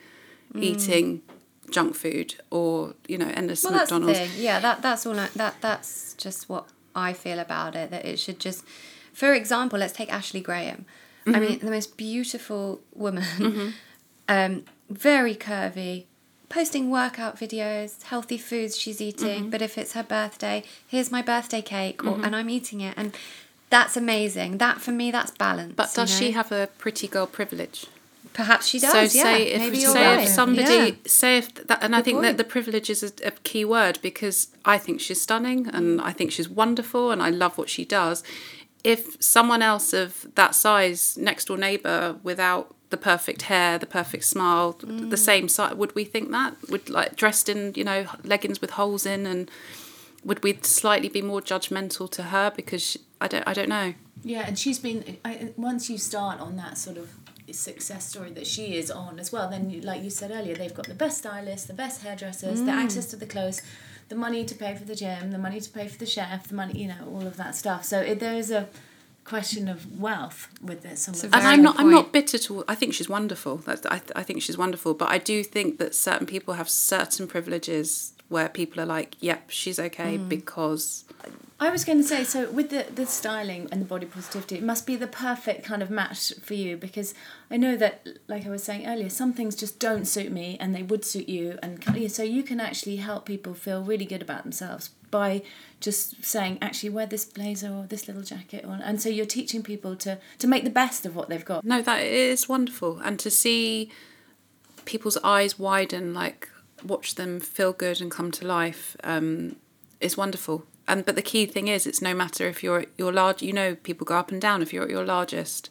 [SPEAKER 3] mm. eating junk food or you know endless
[SPEAKER 1] Well, that's the
[SPEAKER 3] McDonald's
[SPEAKER 1] thing. Yeah, that that's all. I, that that's just what I feel about it. That it should just, for example, let's take Ashley Graham. I mean, mm-hmm. the most beautiful woman, mm-hmm. um, very curvy, posting workout videos, healthy foods she's eating. Mm-hmm. But if it's her birthday, here's my birthday cake, or, and I'm eating it, and that's amazing. That for me, that's balance.
[SPEAKER 3] but does
[SPEAKER 1] you
[SPEAKER 3] she have a pretty girl privilege
[SPEAKER 1] Perhaps she does.
[SPEAKER 3] So
[SPEAKER 1] yeah,
[SPEAKER 3] say if
[SPEAKER 1] maybe you're
[SPEAKER 3] say
[SPEAKER 1] right.
[SPEAKER 3] if somebody
[SPEAKER 1] Yeah.
[SPEAKER 3] say if that, and I think
[SPEAKER 1] point.
[SPEAKER 3] that the privilege is a, a key word because I think she's stunning and I think she's wonderful and I love what she does. If someone else of that size, next door neighbour, without the perfect hair, the perfect smile,
[SPEAKER 1] Mm.
[SPEAKER 3] the same size, would we think that? Would like dressed in you know leggings with holes in and would we slightly be more judgmental to her because she, I don't I don't know.
[SPEAKER 2] Yeah, and she's been. I, once you start on that sort of success story that she is on as well, then you, like you said earlier, they've got the best stylists, the best hairdressers, the mm. access to the clothes, the money to pay for the gym, the money to pay for the chef, the money, you know, all of that stuff. So it, there is a question of wealth with this. Some of
[SPEAKER 1] a
[SPEAKER 2] it.
[SPEAKER 3] and I'm not I'm not
[SPEAKER 1] point.
[SPEAKER 3] bitter to I think she's wonderful That's, I, I think she's wonderful but I do think that certain people have certain privileges where people are like yep she's okay
[SPEAKER 1] Mm.
[SPEAKER 3] because
[SPEAKER 2] I was going to say, so with the, the styling and the body positivity, it must be the perfect kind of match for you because I know that, like I was saying earlier, some things just don't suit me and they would suit you. And so you can actually help people feel really good about themselves by just saying, actually, wear this blazer or this little jacket. Or, and so you're teaching people to, to make the best of what they've got.
[SPEAKER 3] No, that is wonderful. And to see people's eyes widen, like watch them feel good and come to life, um, is wonderful. And but the key thing is, it's no matter if you're you're large. You know, people go up and down. If you're at your largest,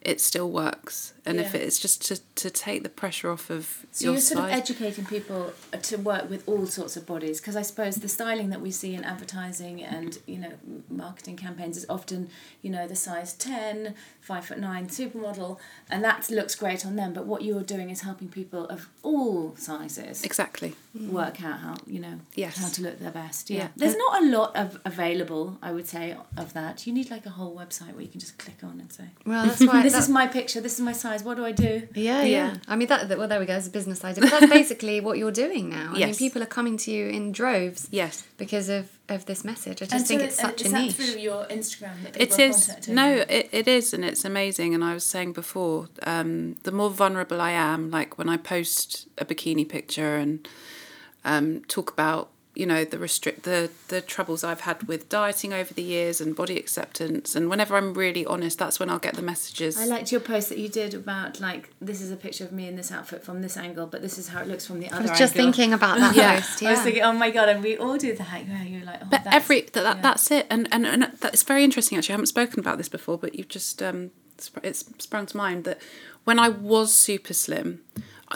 [SPEAKER 3] it still works. And if it's just to, to take the pressure off of
[SPEAKER 2] So
[SPEAKER 3] your
[SPEAKER 2] you're sort of educating people to work with all sorts of bodies because I suppose the styling that we see in advertising and you know marketing campaigns is often you know the size 10 5 foot 9 supermodel and that looks great on them but what you're doing is helping people of all sizes
[SPEAKER 3] exactly.
[SPEAKER 2] work out how you know
[SPEAKER 3] Yes.
[SPEAKER 2] how to look their best yeah,
[SPEAKER 3] Yeah.
[SPEAKER 2] there's uh, not a lot of available I would say of that you need like a whole website where you can just click on and say
[SPEAKER 1] Well, that's why.
[SPEAKER 2] this
[SPEAKER 1] that-
[SPEAKER 2] is my picture this is my size what do I do
[SPEAKER 1] Yeah, yeah,
[SPEAKER 3] Yeah.
[SPEAKER 1] I mean, that, that- well, there we go. It's a business idea. But that's basically what you're doing now. I mean, people are coming to you in droves
[SPEAKER 3] Yes.
[SPEAKER 1] because of, of this message. I just
[SPEAKER 2] And
[SPEAKER 1] think
[SPEAKER 2] so
[SPEAKER 1] it's
[SPEAKER 2] is-
[SPEAKER 1] such
[SPEAKER 2] is
[SPEAKER 1] a
[SPEAKER 2] that
[SPEAKER 1] niche.
[SPEAKER 2] through your Instagram that
[SPEAKER 3] It
[SPEAKER 2] people are
[SPEAKER 3] is
[SPEAKER 2] contacting
[SPEAKER 3] no, it, it is, and it's amazing. And I was saying before, um, the more vulnerable I am, like when I post a bikini picture and um, talk about you know the restrict the the troubles I've had with dieting over the years and body acceptance, and whenever I'm really honest, that's when I'll get the messages.
[SPEAKER 2] I liked your post that you did about like this is a picture of me in this outfit from this angle, but this is how it looks from the other
[SPEAKER 1] I was just
[SPEAKER 2] angle.
[SPEAKER 1] thinking about that
[SPEAKER 3] Yeah.
[SPEAKER 1] post.
[SPEAKER 2] I was thinking, oh my god, and we all do that. Yeah, you're like, oh,
[SPEAKER 3] but
[SPEAKER 2] that's,
[SPEAKER 3] every that, that
[SPEAKER 2] yeah.
[SPEAKER 3] that's it, and and and that's very interesting. Actually, I haven't spoken about this before, but you've just um, it's sprung to mind that when I was super slim,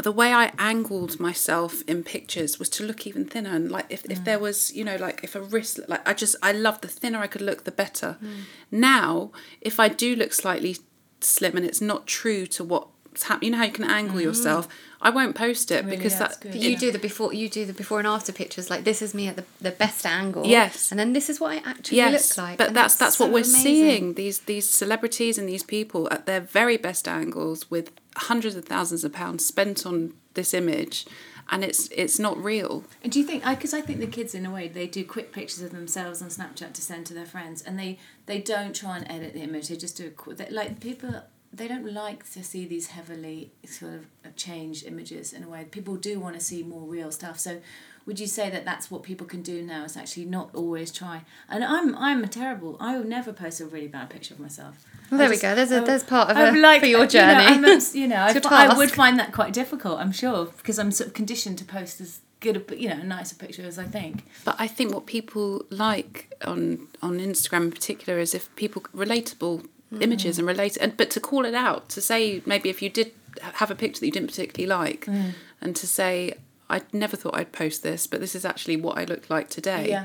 [SPEAKER 3] the way I angled myself in pictures was to look even thinner, and like if, if mm. there was you know like if a wrist like I just I loved the thinner I could look, the better. Mm. Now, if I do look slightly slim and it's not true to what's happening, you know how you can angle mm-hmm. yourself. I won't post it
[SPEAKER 2] Really,
[SPEAKER 3] because that
[SPEAKER 2] good.
[SPEAKER 1] You
[SPEAKER 2] Yeah.
[SPEAKER 1] do the before you do the before and after pictures like this is me at the, the best angle
[SPEAKER 3] Yes.
[SPEAKER 1] and then this is what I actually
[SPEAKER 3] yes,
[SPEAKER 1] look like
[SPEAKER 3] but
[SPEAKER 1] and
[SPEAKER 3] that's that's what
[SPEAKER 1] so
[SPEAKER 3] we're
[SPEAKER 1] amazing.
[SPEAKER 3] seeing. These these celebrities and these people at their very best angles with hundreds of thousands of pounds spent on this image, and it's it's not real.
[SPEAKER 2] And do you think? Because I think the kids, in a way, they do quick pictures of themselves on Snapchat to send to their friends, and they they don't try and edit the image. They just do a qu- like people. They don't like to see these heavily sort of uh, changed images in a way. People do want to see more real stuff. So, would you say that that's what people can do now? Is actually not always try. And I'm I'm a terrible. I will never post a really bad picture of myself.
[SPEAKER 1] Well,
[SPEAKER 2] I
[SPEAKER 1] there we go. There's a-
[SPEAKER 2] I-
[SPEAKER 1] there's part of
[SPEAKER 2] I'm
[SPEAKER 1] a- for your
[SPEAKER 2] you know,
[SPEAKER 1] journey.
[SPEAKER 2] I'm a- You know, I,
[SPEAKER 1] It's your
[SPEAKER 2] fi- I would find that quite difficult. I'm sure because I'm sort of conditioned to post as good a you know a nicer picture as I think.
[SPEAKER 3] But I think what people like on on Instagram in particular is if people relatable Hmm. images and relate and but to call it out to say maybe if you did have a picture that you didn't particularly like hmm. and to say I never thought I'd post this but this is actually what I look like today.
[SPEAKER 2] Yeah,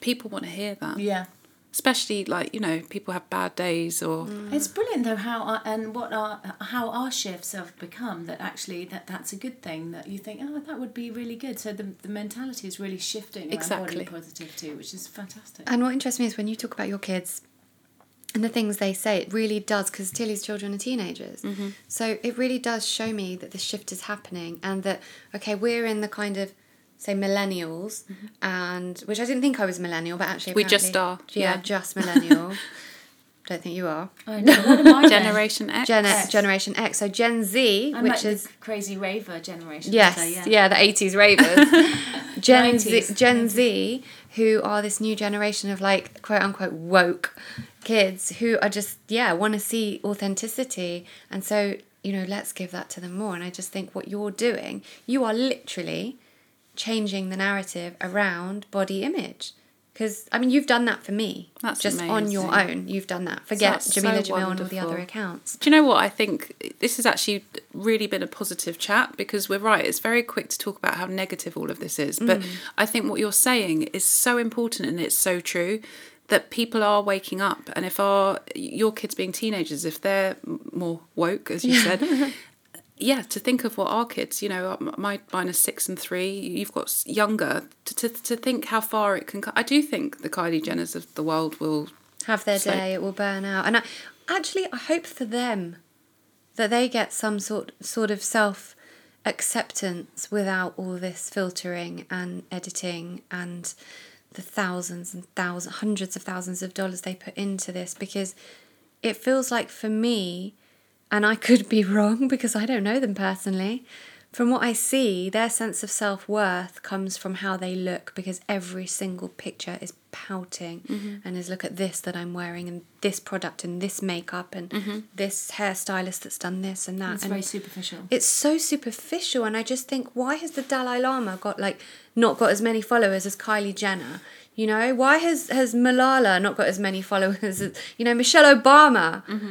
[SPEAKER 3] People want to hear that.
[SPEAKER 2] yeah.
[SPEAKER 3] Especially like you know people have bad days or hmm.
[SPEAKER 2] It's brilliant though how our, and what our how our shifts have become that actually that that's a good thing that you think oh that would be really good so the, the mentality is really shifting around
[SPEAKER 3] Exactly.
[SPEAKER 2] body positivity which is fantastic.
[SPEAKER 1] And what interests me is when you talk about your kids and the things they say, it really does, because Tilly's children are teenagers. Mm-hmm. So it really does show me that the shift is happening and that, okay, we're in the kind of, say, millennials, mm-hmm. and which I didn't think I was millennial, but actually,
[SPEAKER 3] We just are,
[SPEAKER 1] Yeah,
[SPEAKER 3] yeah.
[SPEAKER 1] just millennial. Don't think you are.
[SPEAKER 2] I know, what am I then?
[SPEAKER 3] Generation X.
[SPEAKER 1] Gen
[SPEAKER 2] X.
[SPEAKER 1] Generation X. So Gen Z,
[SPEAKER 2] I'm
[SPEAKER 1] which
[SPEAKER 2] like
[SPEAKER 1] is
[SPEAKER 2] the crazy raver generation.
[SPEAKER 1] Yes,
[SPEAKER 2] so,
[SPEAKER 1] yeah. the eighties ravers. Gen Z,
[SPEAKER 2] 90s.
[SPEAKER 1] Gen Z, who are this new generation of like quote unquote woke kids who are just yeah want to see authenticity, and so you know let's give that to them more. And I just think what you're doing, you are literally changing the narrative around body image. Because I mean, you've done that for me.
[SPEAKER 3] That's
[SPEAKER 1] just on your own. You've done that. Forget
[SPEAKER 3] That's
[SPEAKER 1] Jameela
[SPEAKER 3] so
[SPEAKER 1] Jamil and all the other accounts.
[SPEAKER 3] Do you know what? I think this has actually really been a positive chat because we're right. It's very quick to talk about how negative all of this is. But
[SPEAKER 1] Mm.
[SPEAKER 3] I think what you're saying is so important and it's so true that people are waking up. And if our your kids being teenagers, if they're more woke, as you said, yeah, to think of what our kids, you know, my mine are six and three. You've got younger. To, to to think how far it can. go. I do think the Kylie Jenners of the world will
[SPEAKER 1] have their day, it will burn out. And I, actually, I hope for them that they get some sort sort of self acceptance without all this filtering and editing and the thousands and thousands, hundreds of thousands of dollars they put into this because it feels like for me, and I could be wrong because I don't know them personally. From what I see, their sense of self worth comes from how they look because every single picture is pouting
[SPEAKER 3] Mm-hmm.
[SPEAKER 1] and is look at this that I'm wearing and this product and this makeup and
[SPEAKER 3] Mm-hmm.
[SPEAKER 1] this hairstylist that's done this and that.
[SPEAKER 2] It's
[SPEAKER 1] and
[SPEAKER 2] very superficial.
[SPEAKER 1] it's so superficial and i just think why has the dalai lama got like not got as many followers as kylie jenner you know why has has malala not got as many followers as you know michelle obama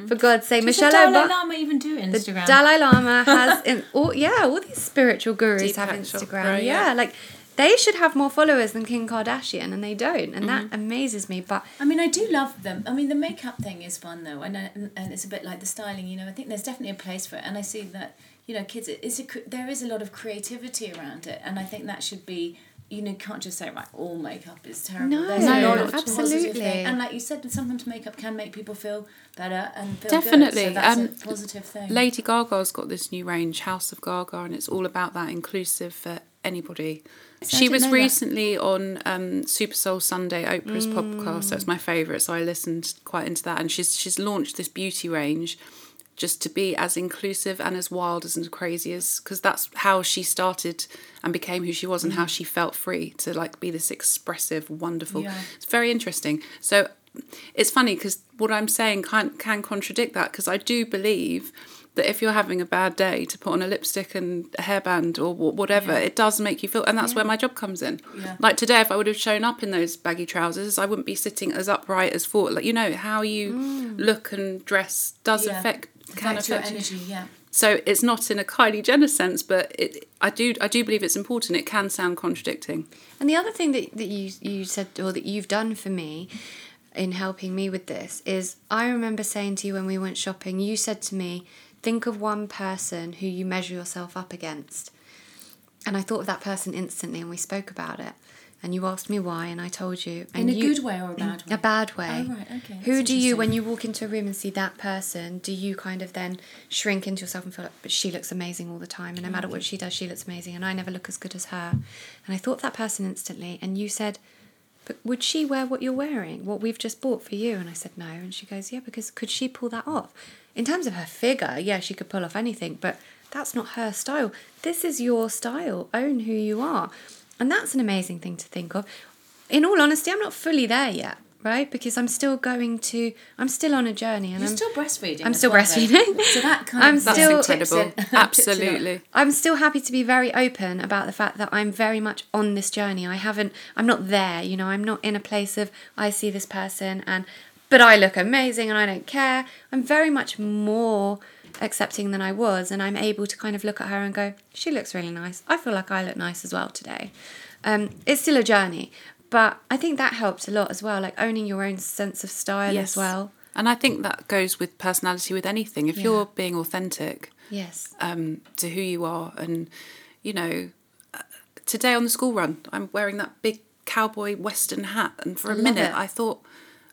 [SPEAKER 1] for god's sake
[SPEAKER 2] Does
[SPEAKER 1] michelle
[SPEAKER 2] the Dalai
[SPEAKER 1] obama
[SPEAKER 2] Lama even do
[SPEAKER 1] the
[SPEAKER 2] Instagram?
[SPEAKER 1] dalai lama has in all yeah all these spiritual gurus
[SPEAKER 3] Deepak
[SPEAKER 1] have instagram
[SPEAKER 3] yeah.
[SPEAKER 1] yeah like they should have more followers than kim kardashian and they don't and that mm-hmm. amazes me but
[SPEAKER 2] I mean, I do love them. I mean, the makeup thing is fun though, and uh, and, and it's a bit like the styling. You know, I think there's definitely a place for it, and I see that you know, kids. It's a there is a lot of creativity around it, and I think that should be. You know, can't just say right. All makeup is terrible.
[SPEAKER 1] No,
[SPEAKER 2] There's a lot of
[SPEAKER 1] absolutely.
[SPEAKER 2] thing. and like you said, sometimes makeup can make people feel better and feel
[SPEAKER 3] Definitely,
[SPEAKER 2] Good, so that's
[SPEAKER 3] um,
[SPEAKER 2] a positive thing.
[SPEAKER 3] Lady Gaga's got this new range, House of Gaga, and it's all about that inclusive for anybody.
[SPEAKER 2] So
[SPEAKER 3] she was
[SPEAKER 2] know that.
[SPEAKER 3] recently on um, Super Soul Sunday, Oprah's
[SPEAKER 1] Mm.
[SPEAKER 3] podcast. That's my favourite, so I listened quite into that. And she's she's launched this beauty range just to be as inclusive and as wild as and crazy as because that's how she started and became who she was and how she felt free to like be this expressive, wonderful.
[SPEAKER 2] Yeah.
[SPEAKER 3] It's very interesting. So it's funny because what I'm saying can can contradict that because I do believe that if you're having a bad day to put on a lipstick and a hairband or wh- whatever, it does make you feel, and that's where my job comes in.
[SPEAKER 2] Yeah.
[SPEAKER 3] Like today, if I would have shown up in those baggy trousers, I wouldn't be sitting as upright as for like you know how you mm. look and dress does
[SPEAKER 2] Yeah.
[SPEAKER 3] affect can
[SPEAKER 2] Affect your
[SPEAKER 3] you.
[SPEAKER 2] energy. Yeah.
[SPEAKER 3] So it's not in a Kylie Jenner sense, but it I do I do believe it's important. It can sound contradicting.
[SPEAKER 1] And the other thing that, that you you said or that you've done for me in helping me with this is I remember saying to you when we went shopping, you said to me, think of one person who you measure yourself up against. And I thought of that person instantly and we spoke about it. And you asked me why and I told you.
[SPEAKER 2] In a
[SPEAKER 1] you,
[SPEAKER 2] good way or a bad way?
[SPEAKER 1] A bad way.
[SPEAKER 2] Oh, right, okay,
[SPEAKER 1] Who do you, when you walk into a room and see that person, do you kind of then shrink into yourself and feel like, but she looks amazing all the time, and no matter what she does, she looks amazing, and I never look as good as her. And I thought of that person instantly, and you said, but would she wear what you're wearing, what we've just bought for you? And I said, no. And she goes, yeah, because could she pull that off? In terms of her figure, yeah, she could pull off anything, but that's not her style. This is your style. Own who you are. And that's an amazing thing to think of. In all honesty, I'm not fully there yet, right? Because I'm still going to, I'm still on a journey. And
[SPEAKER 2] You're
[SPEAKER 1] I'm,
[SPEAKER 2] still breastfeeding.
[SPEAKER 1] I'm
[SPEAKER 2] as
[SPEAKER 1] still
[SPEAKER 2] well, though.
[SPEAKER 1] breastfeeding.
[SPEAKER 2] So that kind
[SPEAKER 1] I'm
[SPEAKER 2] of
[SPEAKER 3] That's
[SPEAKER 1] still-
[SPEAKER 2] tips
[SPEAKER 3] incredible.
[SPEAKER 2] it- tips it up.
[SPEAKER 3] Absolutely.
[SPEAKER 1] I'm still happy to be very open about the fact that I'm very much on this journey. I haven't, I'm not there, you know, I'm not in a place of I see this person and, but I look amazing and I don't care. I'm very much more accepting than I was, and I'm able to kind of look at her and go, she looks really nice. I feel like I look nice as well today. Um, it's still a journey, but I think that helped a lot as well, like owning your own sense of style as well.
[SPEAKER 3] And I think that goes with personality with anything. If you're being authentic
[SPEAKER 1] Yes.
[SPEAKER 3] um, to who you are, and you know, uh, today on the school run, I'm wearing that big cowboy western hat, and for a minute
[SPEAKER 1] it.
[SPEAKER 3] I thought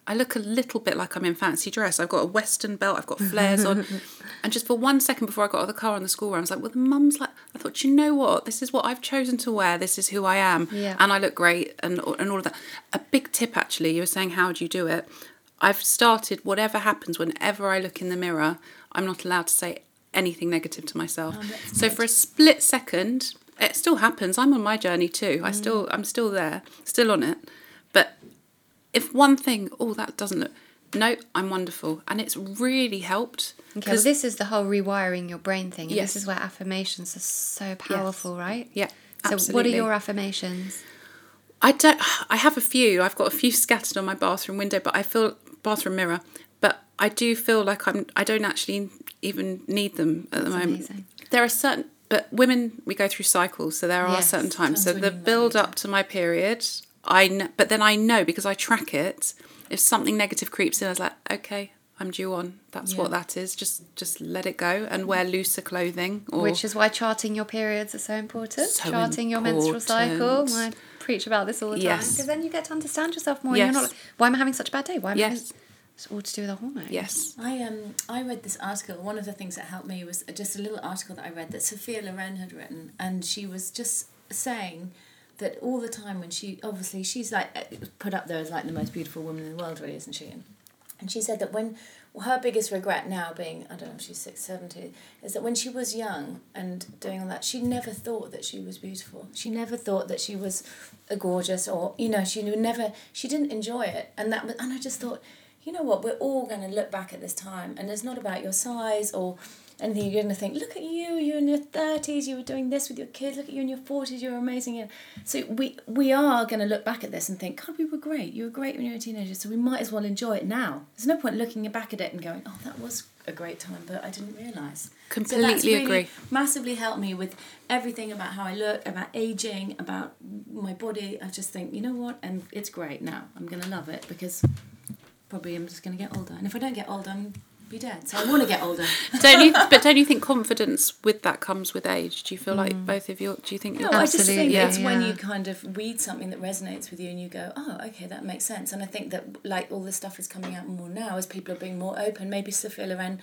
[SPEAKER 3] I look a little bit like I'm in fancy dress. I've got a western belt, I've got flares on, and just for one second before I got out of the car on the school run, I was like, "Well, the mum's like." I thought, you know what? This is what I've chosen to wear. This is who I am,
[SPEAKER 1] Yeah.
[SPEAKER 3] and I look great, and and all of that. A big tip, actually. You were saying, how do you do it? I've started whatever happens whenever I look in the mirror, I'm not allowed to say anything negative to myself. Oh, so for a split second, it still happens. I'm on my journey too. I mm. still I'm still there, still on it. But if one thing, oh that doesn't look no, I'm wonderful. And it's really helped.
[SPEAKER 1] Okay, well, this is the whole rewiring your brain thing. And
[SPEAKER 3] Yes.
[SPEAKER 1] This is where affirmations are so powerful, right?
[SPEAKER 3] Yeah.
[SPEAKER 1] So, what are your affirmations?
[SPEAKER 3] I don't. I have a few. I've got a few scattered on my bathroom window, but I feel bathroom mirror. But I do feel like I'm. I don't actually even need them at the moment.
[SPEAKER 1] amazing.
[SPEAKER 3] There are certain, but women we go through cycles, so there are
[SPEAKER 1] Yes,
[SPEAKER 3] certain times So the build up to my period, I. Kn- but then I know because I track it. If something negative creeps in, I was like, okay, I'm due on. That's what that is. Just just let it go and wear looser clothing. Or
[SPEAKER 1] Which is why charting your periods are so important.
[SPEAKER 3] So
[SPEAKER 1] charting your menstrual cycle.
[SPEAKER 3] important.
[SPEAKER 1] I preach about this all the time
[SPEAKER 3] Yes.
[SPEAKER 1] because then you get to understand yourself more. And you're not
[SPEAKER 3] Yes.
[SPEAKER 1] like, why am I having such a bad day? Why am I having...
[SPEAKER 3] yes,
[SPEAKER 1] It's all to do with the hormones.
[SPEAKER 3] yes.
[SPEAKER 2] I um I read this article. One of the things that helped me was just a little article that I read that Sophia Loren had written, and she was just saying that all the time when she obviously she's like put up there as like the most beautiful woman in the world, really, isn't she? And, and she said that when her biggest regret now being I don't know if she's six seventy is that when she was young and doing all that she never thought that she was beautiful. She never thought that she was a gorgeous or you know she never she didn't enjoy it and that was, and I just thought you know what we're all going to look back at this time and it's not about your size or and then you're going to think, look at you, you're in your 30s, you were doing this with your kids, look at you in your 40s, you're amazing. So we, we are going to look back at this and think, God, we were great. You were great when you were a teenager, so we might as well enjoy it now. There's no point looking back at it and going, oh, that was a great time, but I didn't realise.
[SPEAKER 3] Completely
[SPEAKER 2] so really
[SPEAKER 3] agree.
[SPEAKER 2] Massively helped me with everything about how I look, about aging, about my body. I just think, you know what, and it's great now. I'm going to love it because probably I'm just going to get older. And if I don't get older, I'm be dead. So I want to get older.
[SPEAKER 3] don't you? But don't you think confidence with that comes with age? Do you feel like mm. both of you? Do you think?
[SPEAKER 2] No,
[SPEAKER 3] you're
[SPEAKER 2] I just think
[SPEAKER 1] yeah,
[SPEAKER 2] it's when you kind of read something that resonates with you and you go, oh, okay, that makes sense. And I think that like all this stuff is coming out more now as people are being more open. Maybe Sophia Loren,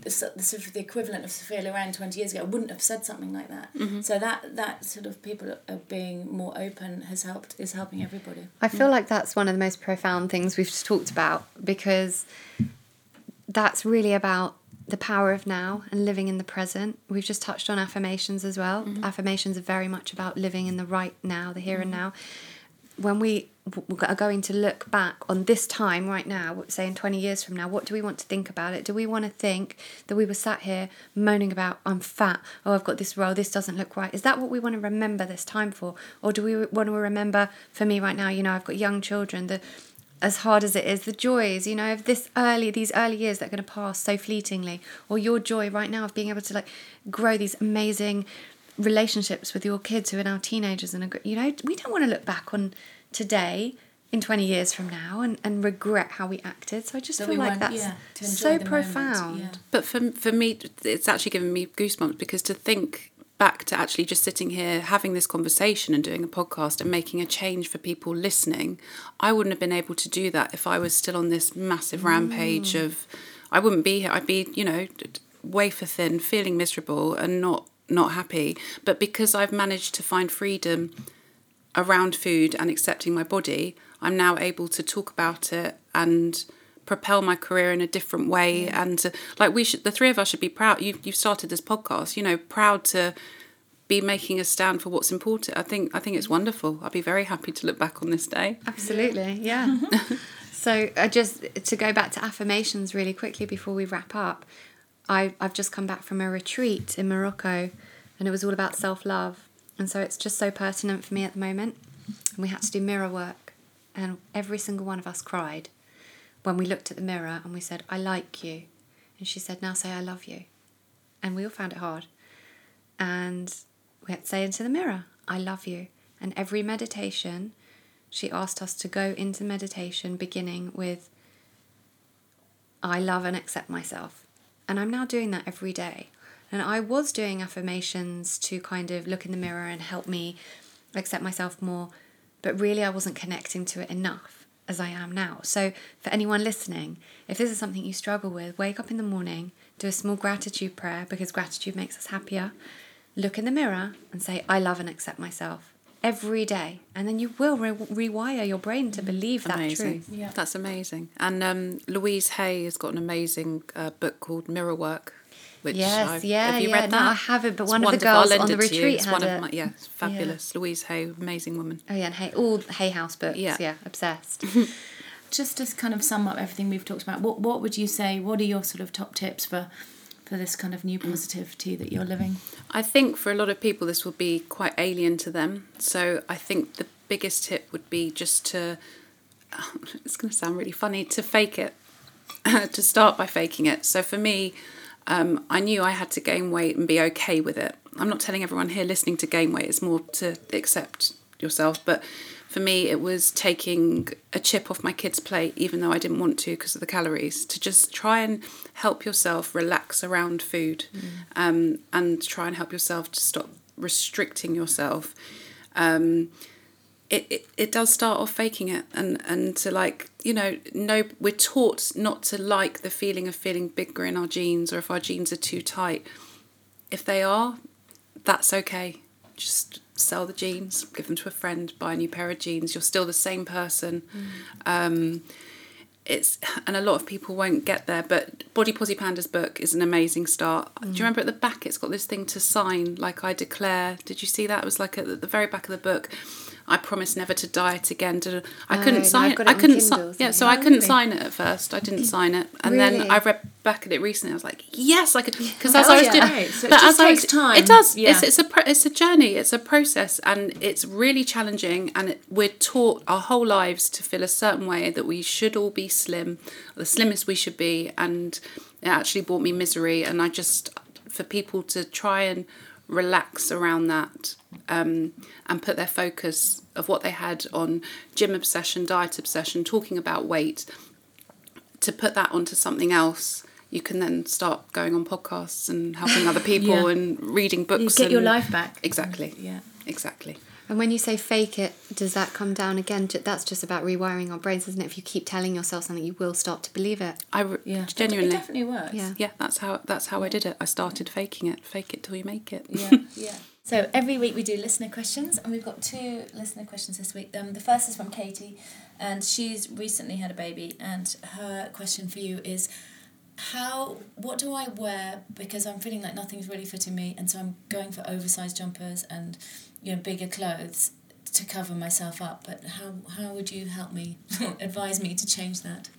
[SPEAKER 2] the, the sort of the equivalent of Sophia Loren twenty years ago, wouldn't have said something like that. Mm-hmm. So that that sort of people are being more open has helped is helping everybody.
[SPEAKER 1] I feel mm. like that's one of the most profound things we've just talked about because that's really about the power of now and living in the present. We've just touched on affirmations as well. Mm-hmm. Affirmations are very much about living in the right now, the here and mm-hmm. now. When we w- are going to look back on this time right now, say in 20 years from now, what do we want to think about it? Do we want to think that we were sat here moaning about, I'm fat, oh, I've got this role, this doesn't look right? Is that what we want to remember this time for? Or do we want to remember, for me right now, you know, I've got young children, the as hard as it is, the joys, you know, of this early, these early years that are going to pass so fleetingly, or your joy right now of being able to like grow these amazing relationships with your kids who are now teenagers, and are gr- you know, we don't want to look back on today in 20 years from now and, and regret how we acted. So I just
[SPEAKER 2] That
[SPEAKER 1] feel like that's
[SPEAKER 2] yeah,
[SPEAKER 1] so
[SPEAKER 2] the moment,
[SPEAKER 1] profound.
[SPEAKER 2] yeah.
[SPEAKER 3] But for for me, it's actually given me goosebumps because to think back to actually just sitting here having this conversation and doing a podcast and making a change for people listening, I wouldn't have been able to do that if I was still on this massive rampage mm. of. I wouldn't be here. I'd be, you know, wafer thin, feeling miserable and not not happy. But because I've managed to find freedom around food and accepting my body, I'm now able to talk about it and propel my career in a different way. And to, like we should, the three of us should be proud. You you've started this podcast, you know, proud to be making a stand for what's important. I think I think it's wonderful. I'd be very happy to look back on this day.
[SPEAKER 1] Absolutely, yeah. so I just to go back to affirmations really quickly before we wrap up. I I've just come back from a retreat in Morocco, and it was all about self love, and so it's just so pertinent for me at the moment. And we had to do mirror work, and every single one of us cried when we looked at the mirror and we said, "I like you," and she said, "Now say I love you," and we all found it hard, and we had to say into the mirror, "I love you," and every meditation she asked us to go into meditation beginning with I love and accept myself. And I'm now doing that every day. And I was doing affirmations to kind of look in the mirror and help me accept myself more, but really I wasn't connecting to it enough as I am now. So, for anyone listening, if this is something you struggle with, wake up in the morning, do a small gratitude prayer because gratitude makes us happier. Look in the mirror and say, I love and accept myself every day. And then you will re- rewire your brain to believe that
[SPEAKER 3] amazing.
[SPEAKER 1] truth.
[SPEAKER 2] Yeah.
[SPEAKER 3] That's amazing. And um, Louise Hay has got an amazing uh, book called Mirror Work. Which
[SPEAKER 1] Yes,
[SPEAKER 3] I've,
[SPEAKER 1] yeah,
[SPEAKER 3] have you
[SPEAKER 1] yeah.
[SPEAKER 3] read
[SPEAKER 1] No,
[SPEAKER 3] that?
[SPEAKER 1] I haven't, but
[SPEAKER 3] It's
[SPEAKER 1] one of the girls on the
[SPEAKER 3] it to you.
[SPEAKER 1] retreat
[SPEAKER 3] It's
[SPEAKER 1] had
[SPEAKER 3] one
[SPEAKER 1] it.
[SPEAKER 3] of my, yeah, it's fabulous. Louise Hay, amazing woman.
[SPEAKER 1] Oh yeah, and hey, all Hay House books. Yeah,
[SPEAKER 3] Yeah.
[SPEAKER 1] obsessed.
[SPEAKER 2] Just to kind of sum up everything we've talked about, what what would you say? What are your sort of top tips for for this kind of new mm. positivity that you're living?
[SPEAKER 3] I think for a lot of people, this will be quite alien to them. So I think the biggest tip would be just to, it's going to sound really funny, to fake it, to start by faking it. So for me, um, I knew I had to gain weight and be okay with it. I'm not telling everyone here listening to gain weight, it's more to accept yourself. But for me, it was taking a chip off my kid's plate, even though I didn't want to because of the calories, to just try and help yourself relax around food um, and try and help yourself to stop restricting yourself. Um, it, it, it does start off faking it and, and to like you know no we're taught not to like the feeling of feeling bigger in our jeans or if our jeans are too tight if they are that's okay just sell the jeans, give them to a friend, buy a new pair of jeans. You're still the same person. Um, it's and a lot of people won't get there. But Body Posi Panda's book is an amazing start. Do you remember at the back? It's got this thing to sign, like I declare. Did you see that? It was like at the very back of the book. I promise never to diet again. I
[SPEAKER 1] Oh,
[SPEAKER 3] couldn't
[SPEAKER 1] no,
[SPEAKER 3] sign it. I couldn't sign. Yeah,
[SPEAKER 1] so-
[SPEAKER 3] I
[SPEAKER 2] Oh,
[SPEAKER 3] couldn't sign it at first. I didn't sign it, and
[SPEAKER 1] Really?
[SPEAKER 3] then I read back at it recently. I was like, yes, I could. Because
[SPEAKER 2] Oh,
[SPEAKER 3] as I was
[SPEAKER 2] yeah.
[SPEAKER 3] doing,
[SPEAKER 2] Right, so it
[SPEAKER 3] but
[SPEAKER 2] just
[SPEAKER 3] as I was-
[SPEAKER 2] time.
[SPEAKER 3] It does.
[SPEAKER 2] Yeah.
[SPEAKER 3] It's, it's a it's a journey. It's a process, and it's really challenging. And it, we're taught our whole lives to feel a certain way that we should all be slim, the slimmest we should be, and it actually brought me misery. And I just for people to try and relax around that um, and put their focus of what they had on gym obsession, diet obsession, talking about weight, to put that onto something else. You can then start going on podcasts and helping other people
[SPEAKER 2] Yeah.
[SPEAKER 3] and reading
[SPEAKER 2] You
[SPEAKER 3] books.
[SPEAKER 2] get your life back.
[SPEAKER 3] Exactly.
[SPEAKER 2] Yeah.
[SPEAKER 3] Exactly.
[SPEAKER 1] And when you say fake it, does that come down again? That's just about rewiring our brains, isn't it? If you keep telling yourself something, you will start to believe it.
[SPEAKER 3] I re-
[SPEAKER 2] Yeah.
[SPEAKER 3] genuinely.
[SPEAKER 2] It definitely works.
[SPEAKER 1] Yeah.
[SPEAKER 3] yeah, that's how that's how I did it. I started faking it. Fake it till you make it.
[SPEAKER 2] yeah, yeah. So every week we do listener questions, and we've got two listener questions this week. Um, the first is from Katie, and she's recently had a baby, and her question for you is, how what do I wear because I'm feeling like nothing's really fitting me, and so I'm going for oversized jumpers and you know bigger clothes to cover myself up. But how how would you help me advise me to change that?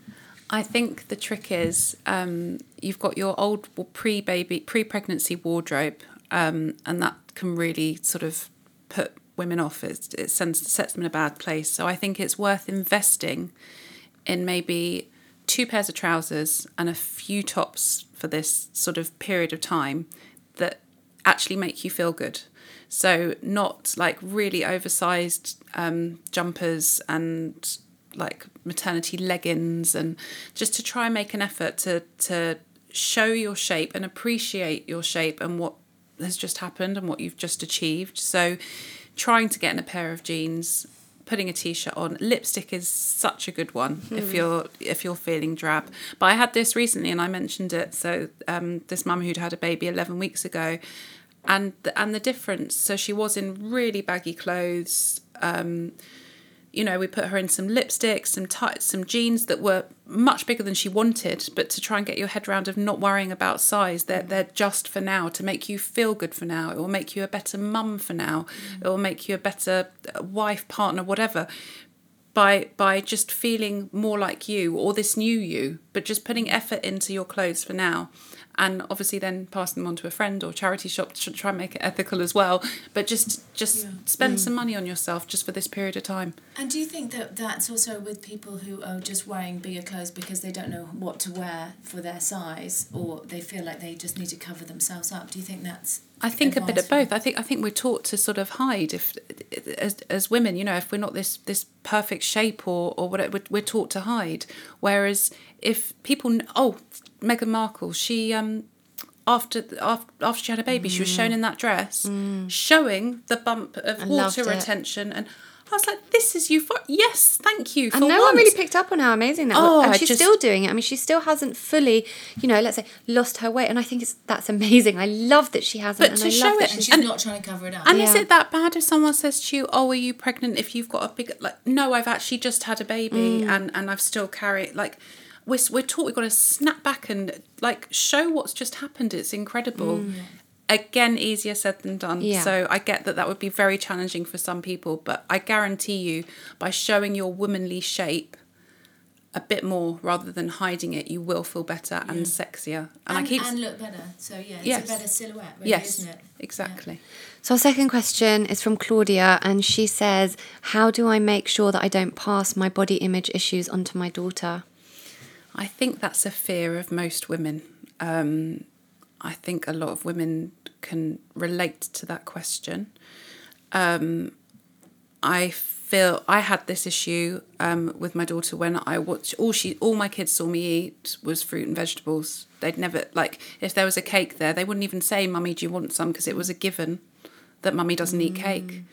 [SPEAKER 3] I think the trick is um, you've got your old pre baby, pre pregnancy wardrobe, um, and that can really sort of put women off. It, it sends, sets them in a bad place. So I think it's worth investing in maybe two pairs of trousers and a few tops for this sort of period of time that actually make you feel good. So not like really oversized um, jumpers and like maternity leggings and just to try and make an effort to to show your shape and appreciate your shape and what has just happened and what you've just achieved. So trying to get in a pair of jeans, putting a t-shirt on, lipstick is such a good one if you're if you're feeling drab. But I had this recently and I mentioned it. So um, this mum who'd had a baby 11 weeks ago and the, and the difference so she was in really baggy clothes um, you know, we put her in some lipstick, some tights, some jeans that were much bigger than she wanted, but to try and get your head round of not worrying about size, they're they're just for now to make you feel good for now. It will make you a better mum for now. It will make you a better uh, wife, partner, whatever. By by just feeling more like you or this new you, but just putting effort into your clothes for now. And obviously, then pass them on to a friend or charity shop to try and make it ethical as well. But just just
[SPEAKER 2] Yeah.
[SPEAKER 3] spend mm. some money on yourself just for this period of time.
[SPEAKER 2] And do you think that that's also with people who are just wearing bigger clothes because they don't know what to wear for their size or they feel like they just need to cover themselves up? Do you think that's
[SPEAKER 3] I think a bit of both. I think I think we're taught to sort of hide if as as women, you know, if we're not this this perfect shape or or whatever, we're, we're taught to hide. Whereas if people, oh, Meghan Markle, she um after after after she had a baby, she was shown in that dress, showing the bump of
[SPEAKER 1] Mm. I
[SPEAKER 3] water retention, and I was like, this is you for yes, thank you for
[SPEAKER 1] And no
[SPEAKER 3] once.
[SPEAKER 1] one really picked up on how amazing that
[SPEAKER 3] Oh,
[SPEAKER 1] was. And she's
[SPEAKER 3] just-
[SPEAKER 1] still doing it. I mean, she still hasn't fully, you know, let's say, lost her weight. And I think it's that's amazing. I love that she hasn't.
[SPEAKER 3] But
[SPEAKER 1] and
[SPEAKER 3] to
[SPEAKER 1] I
[SPEAKER 3] show
[SPEAKER 1] love
[SPEAKER 3] it-
[SPEAKER 1] that
[SPEAKER 2] And
[SPEAKER 1] she's
[SPEAKER 2] she's
[SPEAKER 3] And-
[SPEAKER 2] not trying to cover it up.
[SPEAKER 3] And is it that bad if someone says to you, "Oh, are you pregnant?" If you've got a big like, no, I've actually just had a baby, and and I've still carried like. We're, we're taught we've got to snap back and like show what's just happened. It's incredible. Mm. Again, easier said than done.
[SPEAKER 1] Yeah.
[SPEAKER 3] So I get that that would be very challenging for some people, but I guarantee you, by showing your womanly shape a bit more rather than hiding it, you will feel better and sexier. And,
[SPEAKER 2] and,
[SPEAKER 3] I keep
[SPEAKER 2] and look better. So yeah, it's
[SPEAKER 3] Yes.
[SPEAKER 2] a better silhouette, really,
[SPEAKER 3] yes,
[SPEAKER 2] isn't it?
[SPEAKER 3] exactly.
[SPEAKER 1] So our second question is from Claudia, and she says, "How do I make sure that I don't pass my body image issues onto my daughter?"
[SPEAKER 3] I think that's a fear of most women. Um, I think a lot of women can relate to that question. Um, I feel I had this issue um, with my daughter when I watched all she all my kids saw me eat was fruit and vegetables. They'd never like if there was a cake there, they wouldn't even say, "Mummy, do you want some?" because it was a given that mummy doesn't eat cake.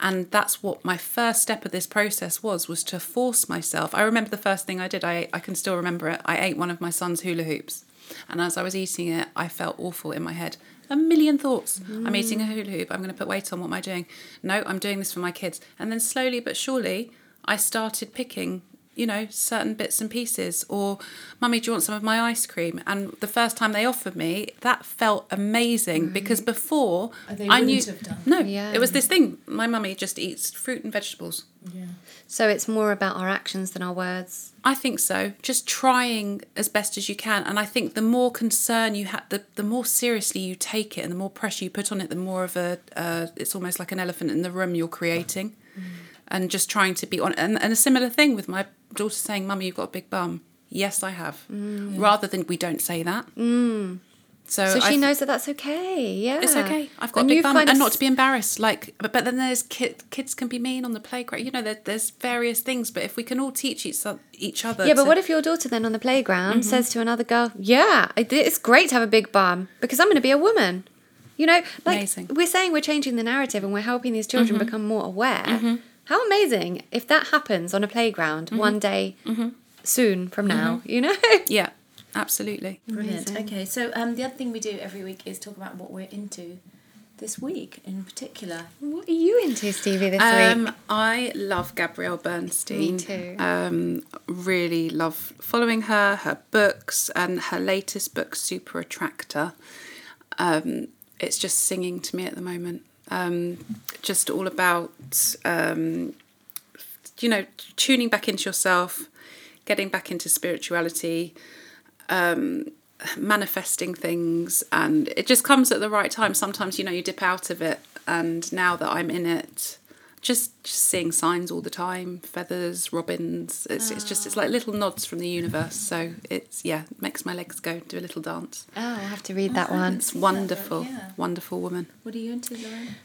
[SPEAKER 3] And that's what my first step of this process was was to force myself. I remember the first thing I did. I I can still remember it. I ate one of my son's hula hoops. And as I was eating it, I felt awful in my head. A million thoughts. I'm mm. eating a hula hoop. I'm going to put weight on. What am I doing? No, I'm doing this for my kids. And then slowly but surely, I started picking you know, certain bits and pieces. Or, Mummy, do you want some of my ice cream? And the first time they offered me, that felt amazing because before
[SPEAKER 2] Oh, they
[SPEAKER 3] I knew.
[SPEAKER 2] have done.
[SPEAKER 3] No,
[SPEAKER 1] Yeah.
[SPEAKER 3] it was this thing. My mummy just eats fruit and vegetables.
[SPEAKER 2] Yeah.
[SPEAKER 1] So it's more about our actions than our words.
[SPEAKER 3] I think so. Just trying as best as you can, and I think the more concern you have, the the more seriously you take it, and the more pressure you put on it, the more of a uh, it's almost like an elephant in the room you're creating, and just trying to be on. And, and a similar thing with my daughter saying, "Mummy, you've got a big bum." Yes, I have. Rather than we don't say that. Mm. So,
[SPEAKER 1] So she knows that that's okay. Yeah.
[SPEAKER 3] It's okay. I've got
[SPEAKER 1] And
[SPEAKER 3] a big bum, and not to be embarrassed. Like, but, but then there's kid, kids can be mean on the playground. You know, there, there's various things. But if we can all teach each each other,
[SPEAKER 1] Yeah, but
[SPEAKER 3] to-
[SPEAKER 1] what if your daughter then on the playground
[SPEAKER 3] Mm-hmm.
[SPEAKER 1] says to another girl, "Yeah, it's great to have a big bum because I'm going to be a woman." You know, like
[SPEAKER 3] Amazing. Mm-hmm.
[SPEAKER 1] we're saying we're changing the narrative and we're helping these children become more aware. How amazing if that happens on a playground
[SPEAKER 3] Mm-hmm.
[SPEAKER 1] one day soon from now, you know?
[SPEAKER 3] Yeah, absolutely.
[SPEAKER 2] Brilliant. Okay, so um, the other thing we do every week is talk about what we're into this week in particular.
[SPEAKER 1] what are you into, Stevie, this
[SPEAKER 3] Um,
[SPEAKER 1] week?
[SPEAKER 3] I love Gabrielle Bernstein.
[SPEAKER 1] Me too.
[SPEAKER 3] Um, really love following her, her books, and her latest book, Super Attractor. Um, it's just singing to me at the moment. Um, just all about, um, you know, tuning back into yourself, getting back into spirituality, um, manifesting things, and it just comes at the right time. Sometimes, you know, you dip out of it, and now that I'm in it, just just seeing signs all the time, feathers, robins. It's it's just it's like little nods from the universe. So it's yeah, makes my legs go. Do a little dance.
[SPEAKER 1] Oh, I'll have to read that one.
[SPEAKER 3] It's wonderful,
[SPEAKER 2] yeah.
[SPEAKER 3] wonderful woman.
[SPEAKER 2] What are you into, Lauren?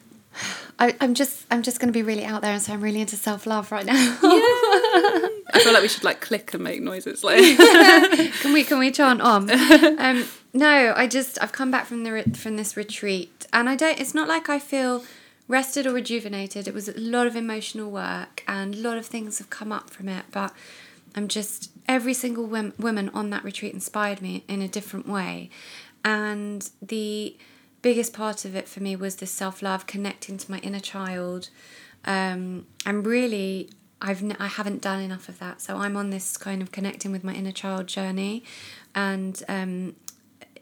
[SPEAKER 1] I, I'm just, I'm just going to be really out there, and so I'm really into self love right now.
[SPEAKER 3] I feel like we should like click and make noises like.
[SPEAKER 1] can we can we chant on um no i just i've come back from the from this retreat and i don't it's not like i feel rested or rejuvenated. It was a lot of emotional work and a lot of things have come up from it but i'm just every single wom- woman on that retreat inspired me in a different way. And the biggest part of it for me was this self-love connecting to my inner child. Um, I'm really I've n- I haven't done enough of that, so I'm on this kind of connecting with my inner child journey, and um,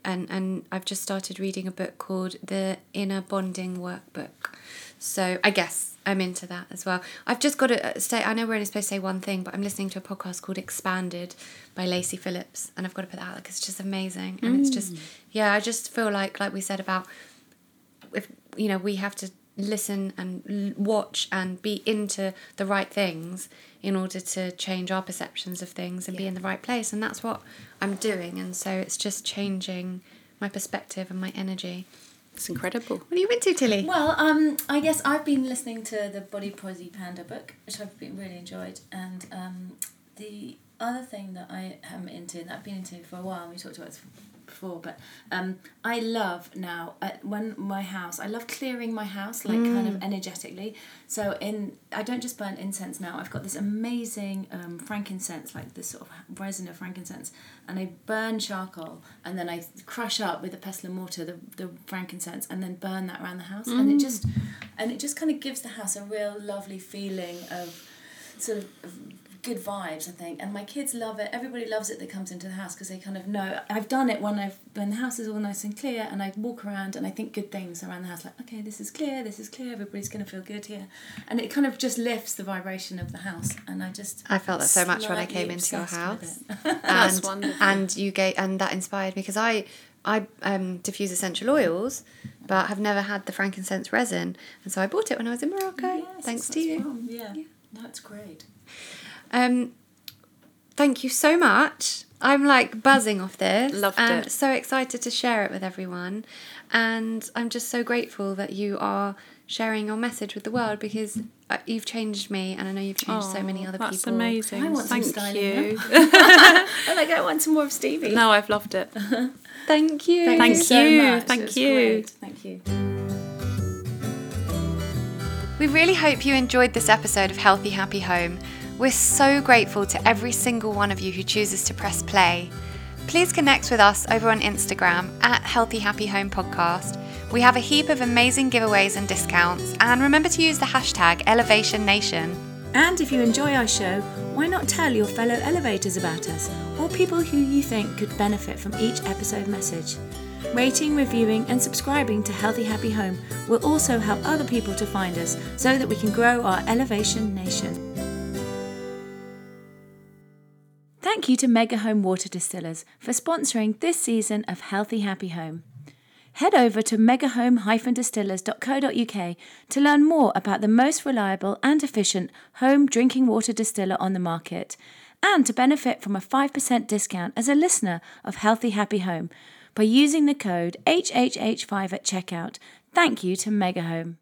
[SPEAKER 1] and and I've just started reading a book called The Inner Bonding Workbook. So I guess I'm into that as well. I've just got to uh, say, I know we're only supposed to say one thing, but I'm listening to a podcast called Expanded by Lacy Phillips, and I've got to put that out because it's just amazing, and it's just mm. yeah. I just feel like like we said about if you know we have to listen and watch and be into the right things in order to change our perceptions of things and be in the right place and that's what I'm doing and so it's just changing my perspective and my energy.
[SPEAKER 3] It's incredible.
[SPEAKER 1] What are you into, Tilly?
[SPEAKER 2] Well, um, I guess I've been listening to the Body Posi Panda book, which I've been really enjoyed, and um, the other thing that I am into, and I've been into for a while, and we talked about this before, but um, I love now uh, when my house, I love clearing my house like kind of energetically. So in, I don't just burn incense now. I've got this amazing um, frankincense, like this sort of resin of frankincense, and I burn charcoal, and then I crush up with a pestle and mortar the, the frankincense, and then burn that around the house, and it just, and it just kind of gives the house a real lovely feeling of sort of good vibes I think and my kids love it everybody loves it that comes into the house because they kind of know I've done it when I've when the house is all nice and clear and I walk around and I think good things around the house like okay this is clear this is clear everybody's going to feel good here and it kind of just lifts the vibration of the house and I just
[SPEAKER 1] I felt that so much when I came into your house.
[SPEAKER 2] it.
[SPEAKER 3] That's
[SPEAKER 1] and, and you gave and that inspired me because I I um, diffuse essential oils, but have never had the frankincense resin, and so I bought it when I was in Morocco.
[SPEAKER 2] Yes,
[SPEAKER 1] thanks to you.
[SPEAKER 2] from, yeah. that's great
[SPEAKER 1] Um, thank you so much. I'm like buzzing off this.
[SPEAKER 3] Loved
[SPEAKER 1] and
[SPEAKER 3] it.
[SPEAKER 1] so excited to share it with everyone. And I'm just so grateful that you are sharing your message with the world because uh, you've changed me and I know you've changed so many
[SPEAKER 3] Oh,
[SPEAKER 1] other
[SPEAKER 3] that's
[SPEAKER 1] people.
[SPEAKER 3] amazing.
[SPEAKER 2] I want some
[SPEAKER 3] Thank
[SPEAKER 2] styling
[SPEAKER 3] you.
[SPEAKER 2] I'm like I want some more of Stevie
[SPEAKER 3] no, I've loved it.
[SPEAKER 1] Thank you.
[SPEAKER 3] Thank
[SPEAKER 2] you so
[SPEAKER 3] you,
[SPEAKER 2] much.
[SPEAKER 3] thank
[SPEAKER 2] It was
[SPEAKER 3] you.
[SPEAKER 2] great. thank you
[SPEAKER 1] We really hope you enjoyed this episode of Healthy Happy Home. We're so grateful to every single one of you who chooses to press play. Please connect with us over on Instagram at Healthy Happy Home Podcast. We have a heap of amazing giveaways and discounts, and remember to use the hashtag Elevation Nation.
[SPEAKER 2] And if you enjoy our show, why not tell your fellow elevators about us or people who you think could benefit from each episode message? Rating, reviewing, and subscribing to Healthy Happy Home will also help other people to find us so that we can grow our Elevation Nation. Thank you to Mega Home Water Distillers for sponsoring this season of Healthy Happy Home. Head over to megahome-distillers.co.uk to learn more about the most reliable and efficient home drinking water distiller on the market and to benefit from a 5% discount as a listener of Healthy Happy Home by using the code HHH5 at checkout. Thank you to Megahome.